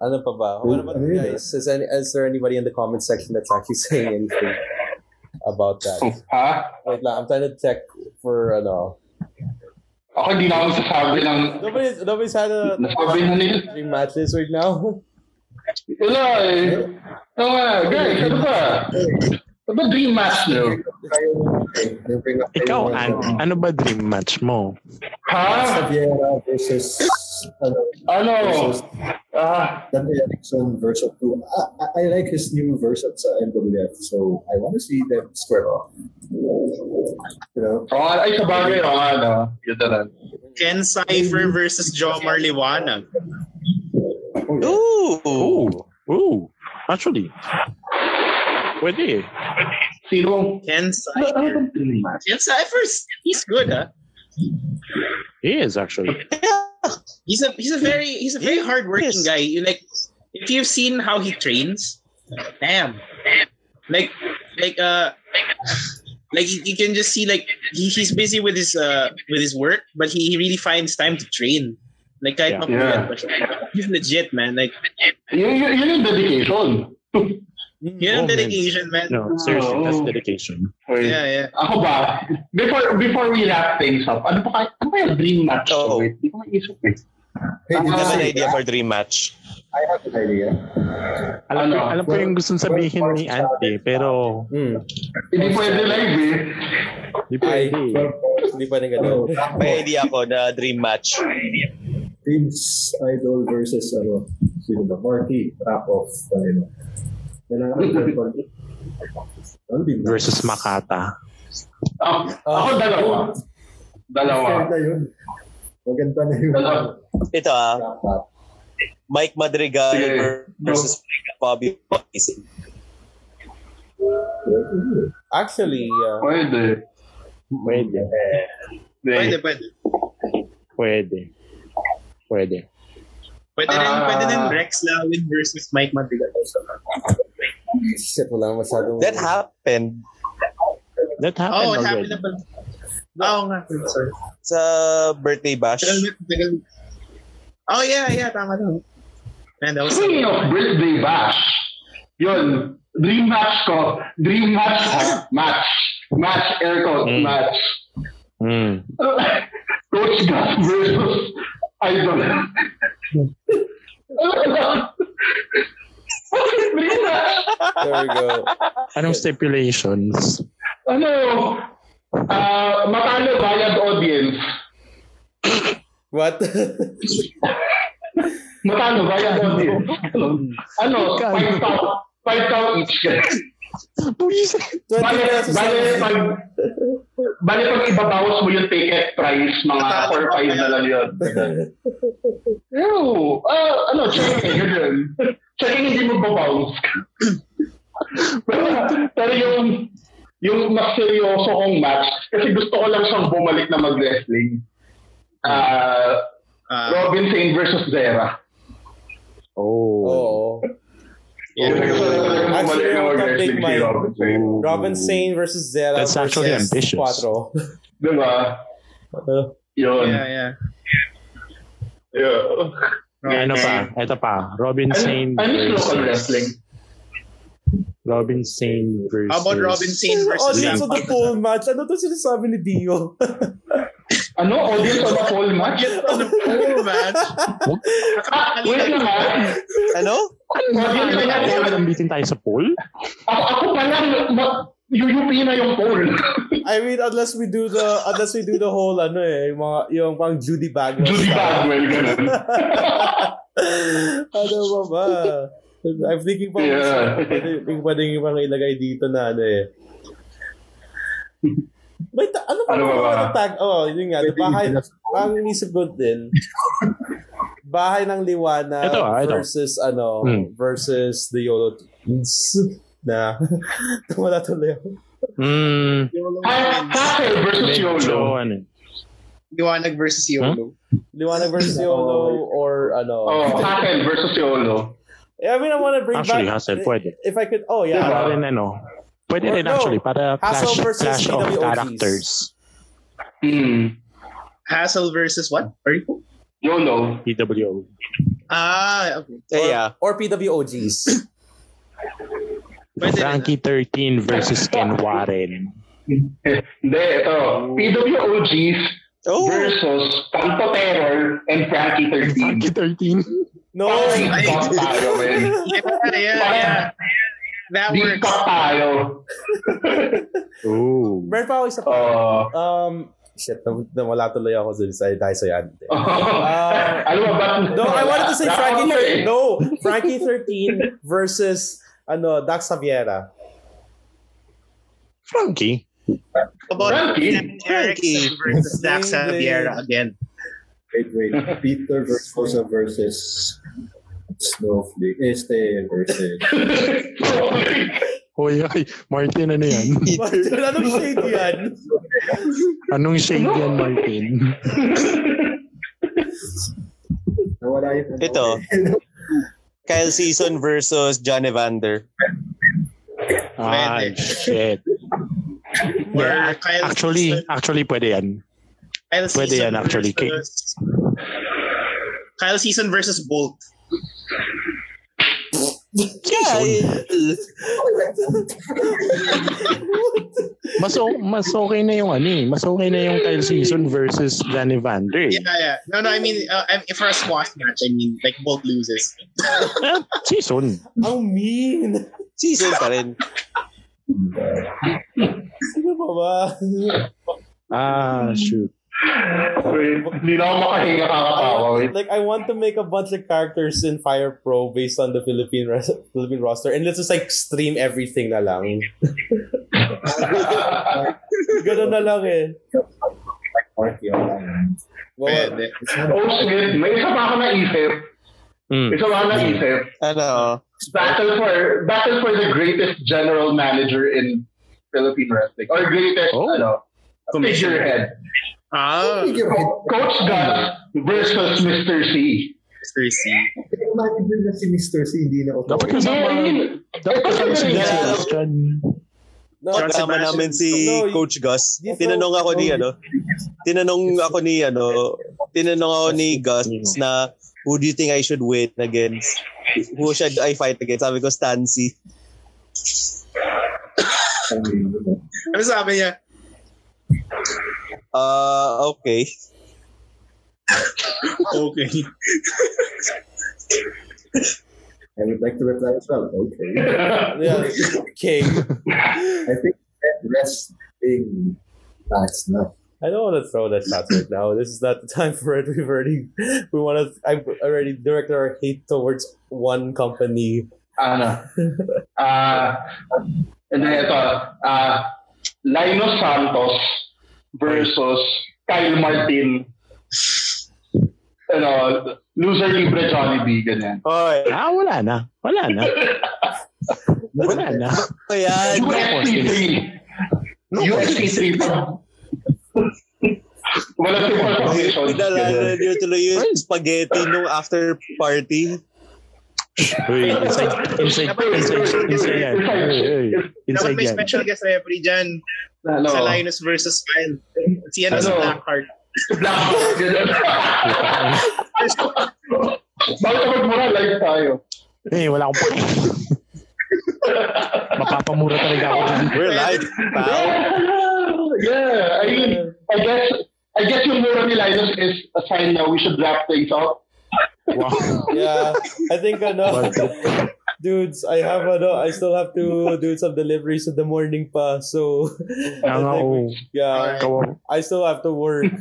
ano pa ba? What about Ano yun? guys? Is, any, is there anybody in the comment section that's actually saying anything about that? Ha? Wait lang, I'm trying to check for ano. Ako hindi na ako sasabi ng... Nobody's, nobody's had a Nasabi na nila. dream matches right now. Wala eh. Oo nga, guys, ano ba? Ano ba dream match nyo? Yung bring up Ikaw, yung, An, ano ba dream match mo? Ha? Xaviera versus ano, Ano? versus Ah, Dante Erickson versus two. I, I, I like his new version sa MWF, so I want to see them square off. You know, oh, ay sa bagay, oh, ano. Yun na lang. Ken Cypher versus Jomar Liwanag. oh, yeah. Ooh. Ooh. Ooh. Actually. Pwede eh. Sino? Ken Cypher. ano bang dream match? Ken Cypher's he's good, huh? He is actually. He's a he's a very he's a very hardworking Yes. guy. You like if you've seen how he trains, damn. Like like uh like you, you can just see like he, he's busy with his uh with his work, but he, he really finds time to train. Like I yeah. Yeah. He's legit, man. Like Yun, yun, yun yung dedication. yun ang Oh, man. dedication, man. No, seriously, that's Oh. dedication. Wait. Yeah, yeah. Ako ba? Before before we wrap things up, ano pa kaya, ano kaya dream match? Ko? Wait, di ko maisip eh. Hey, did I you have an idea for dream match. I have an idea. Alam, ko, Ano? alam ko yung gustong sabihin ni Ante, pero Hmm. Hindi pwede live eh. di Ay, pwede. hindi pa Ano, ganun. May idea ako na dream match. Vince Idol versus ano, sino ba? Marty Rakoff. Ano, Versus Makata. Ako, ako dalawa. Dalawa. Maganda yun. Maganda na yun. Dalawa. Ito ah. Mike Madrigal Sige. versus Bobby Pakisig. Actually, uh, Pwede. Pwede. Pwede, pwede. Pwede. Pwede. Pwede rin, Ah. pwede rin Rex Lawin versus Mike Madrigal. shit, wala masyadong... That happened That happened Oh, it already. happened na pala. Oo nga, sorry. sa birthday bash. Oh, yeah, yeah, tama na. Man, that was Speaking of birthday bash, yun, dream match ko, dream match, ha, match, match, air quote, Mm. match. Mm. Coach Gus versus Idol. There we go. Anong stipulations? Ano, ah, matalo bayad audience. What? Matalo bayad audience. Ano, five count, five count each. 20 Bale, pesos bale, lang. pag, bale, pag ibabawas mo yung ticket price, mga 4-5 na lang yun. Ew, ah, ano, checking, ganun. Checking hindi mo babawas. pero, pero yung, yung mas seryoso kong match, kasi gusto ko lang siyang bumalik na mag-wrestling. Ah, Ah, Robin Sane versus Zera. Oh. Oo. Yung Actually, yung big mind. Robin Sane. Sane versus Zera That's actually versus ambitious. Quattro. Diba? Uh, Yun. yeah, yeah. Yeah. Ano pa? Ito pa. Robin Sane I miss local versus... wrestling. Robin Sane versus... How about Robin Sane versus Sam of the poll match. Ano to sinasabi ni Dio? Ano? Audience on a full match? Ano po, man? Ah, wait lang ha. Ano? Audience on a full Lambitin tayo sa poll? Ako, ako pa lang, ma- UUP na yung poll. I mean, unless we do the unless we do the whole ano eh, yung mga yung pang Judy Bagwell. Judy Bagwell, ganun. ano ba ba? I'm thinking pa Yeah. pwede, pwede, pwede yung mga ilagay dito na ano eh. May ta- ano pa Ano ba ba tag? Oh, yun nga. Pwede bahay, ang inisip ko din. bahay ng liwanag Ito, ah, ito. versus ano, Hmm. versus the YOLO Twins na wala tuloy ako. Hmm. Ha- Hassel versus Medyo YOLO. ano. Liwanag versus YOLO. Liwanag versus YOLO or ano. Oh, Hassel versus YOLO. I mean, I want to bring Actually, back. Hassel, pwede. If I could, oh yeah. Rin ano. Pwede rin No. actually. Para Hassel clash, versus clash of PWOGs. characters. Hmm. Hassel versus what? Sorry? YOLO. PWO. Ah, okay. Eh, yeah. Or PWOGs. Pwede. Frankie 13 versus Ken Warren. Hindi, ito. PWOGs Oh. versus Kanto Terror and Frankie 13. Frankie 13. no. Parang deep cut tayo, man. Yeah, yeah, yeah. That Deep works. cut tayo. Oh. Meron pa ako isa pa. Oh. Um, shit, nawala tuloy ako dun sa dahil sa yan. Uh, ano ba ba? no, I wanted to say Frankie Nakakatawa eh. 13. No, Frankie 13 versus ano, Dax Xaviera. Frankie. About Frankie? Frankie versus Dax Same Vieira again? Wait, wait. Peter Versosa versus Snowflake. Este versus... Hoy, ay, Martin, ano yan? Martin, anong shade yan? Anong shade yan, Martin? Nawala yung... Ito. Kyle Season versus John Evander. Pwede. shit. Yeah, Kyle actually, Season- actually, pwede yan. Kyle pwede Season yan, actually. versus- Kyle Season versus Bolt. Mas, o- mas okay na yung ano eh. Mas okay na yung Kyle Season versus Danny Vander. eh. Yeah, yeah. No, no, I mean, uh, I- for a squash match, I mean, like, Bolt loses. Eh, season. Ang mean. Season pa rin. Sino pa ba? Ah, shoot. Wait, Hindi na ako makahinga kakatawa. Wait. like I want to make a bunch of characters in Fire Pro based on the Philippine res- Philippine roster and let's just like stream everything na lang. Ganun na lang eh. Party online. Well, Oh, shit. May isa pa ako naisip. Mm. Isa pa ako naisip. Ano? battle for battle for the greatest general manager in Philippine wrestling or greatest Oh. ano, figurehead. Ah, Co- Coach Gus versus Mr. C. Mr. C. Manager na si Mr. C, hindi na Dapat authority. kasama, dapat kasama si. Sebastian. No, Kasama namin si No, Coach Gus. Tinanong ako ni ano, tinanong ako ni ano, tinanong ako ni Gus na who do you think I should win against? Who should I fight against? Sabi ko Stancy. Ano sabi niya? Ah, okay. Okay. I would like to reply as well. Okay. yeah, King. I think that wrestling, that's not. I don't want to throw that shot right now. This is not the time for it. We've already, we want to. I've already directed our hate towards one company. ano, ah, and then ito, ah, Linus Santos versus Kyle Martin. Ano, loser libre Johnny B, ganyan. Oy, Ah, wala na. Wala na. Wala na. ayan. UFC 3. UFC 3 pa. Wala simple position. Pinalanan niyo tuloy yung spaghetti nung after party. Uy, inside, inside, inside, inside yan. Dapat inside may special guest referee dyan. Ano, Sa Linus versus Kyle. Si ano, Ano? Blackheart. Black. ganyan. Bakit ako magmura live tayo? Eh, wala akong pake. Mapapamura talaga ako dyan. We're live, pal. yeah, I mean, I guess, I guess yung mura ni Linus is a sign na we should wrap things up. Wow. Yeah, I think ano, dudes. I have ano, I still have to do some deliveries in the morning pa. So, Kaya I think oh. yeah, I still have to work.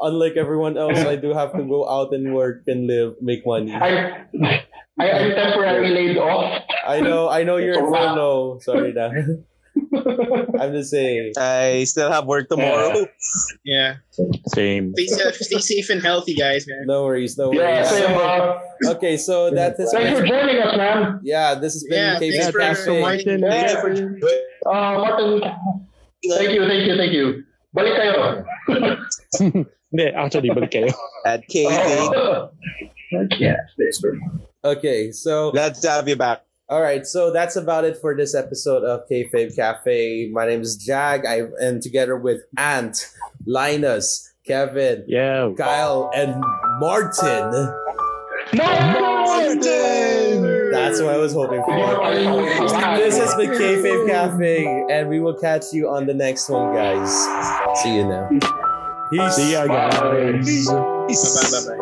Unlike everyone else, I do have to go out and work and live, make money. I, I, I'm temporarily laid off. I know, I know you're in furlough. Sorry na. I'm just saying. I still have work tomorrow. Yeah. Same. Stay safe, stay safe and healthy, guys, man. No worries, no Yeah, worries. same, bro. Okay, so that is Thanks for joining us, man. yeah. This has been Yeah, KV thanks for Cafe. Martin. Thank you for Uh, Martin, thank you, thank you, thank you. Balik kayo. Hindi, actually, balik kayo. at KV. Oh. yeah, thanks, bro. Okay, so Glad to have you back. All right, so that's about it for this episode of Kayfabe Cafe. My name is Jag, I and together with Ant, Linus, Kevin, Yeah. Kyle, and Martin. Martin! That's what I was hoping for. This has been Kayfabe Cafe, and we will catch you on the next one, guys. See you now. Peace. See ya, guys. Bye-bye, bye-bye.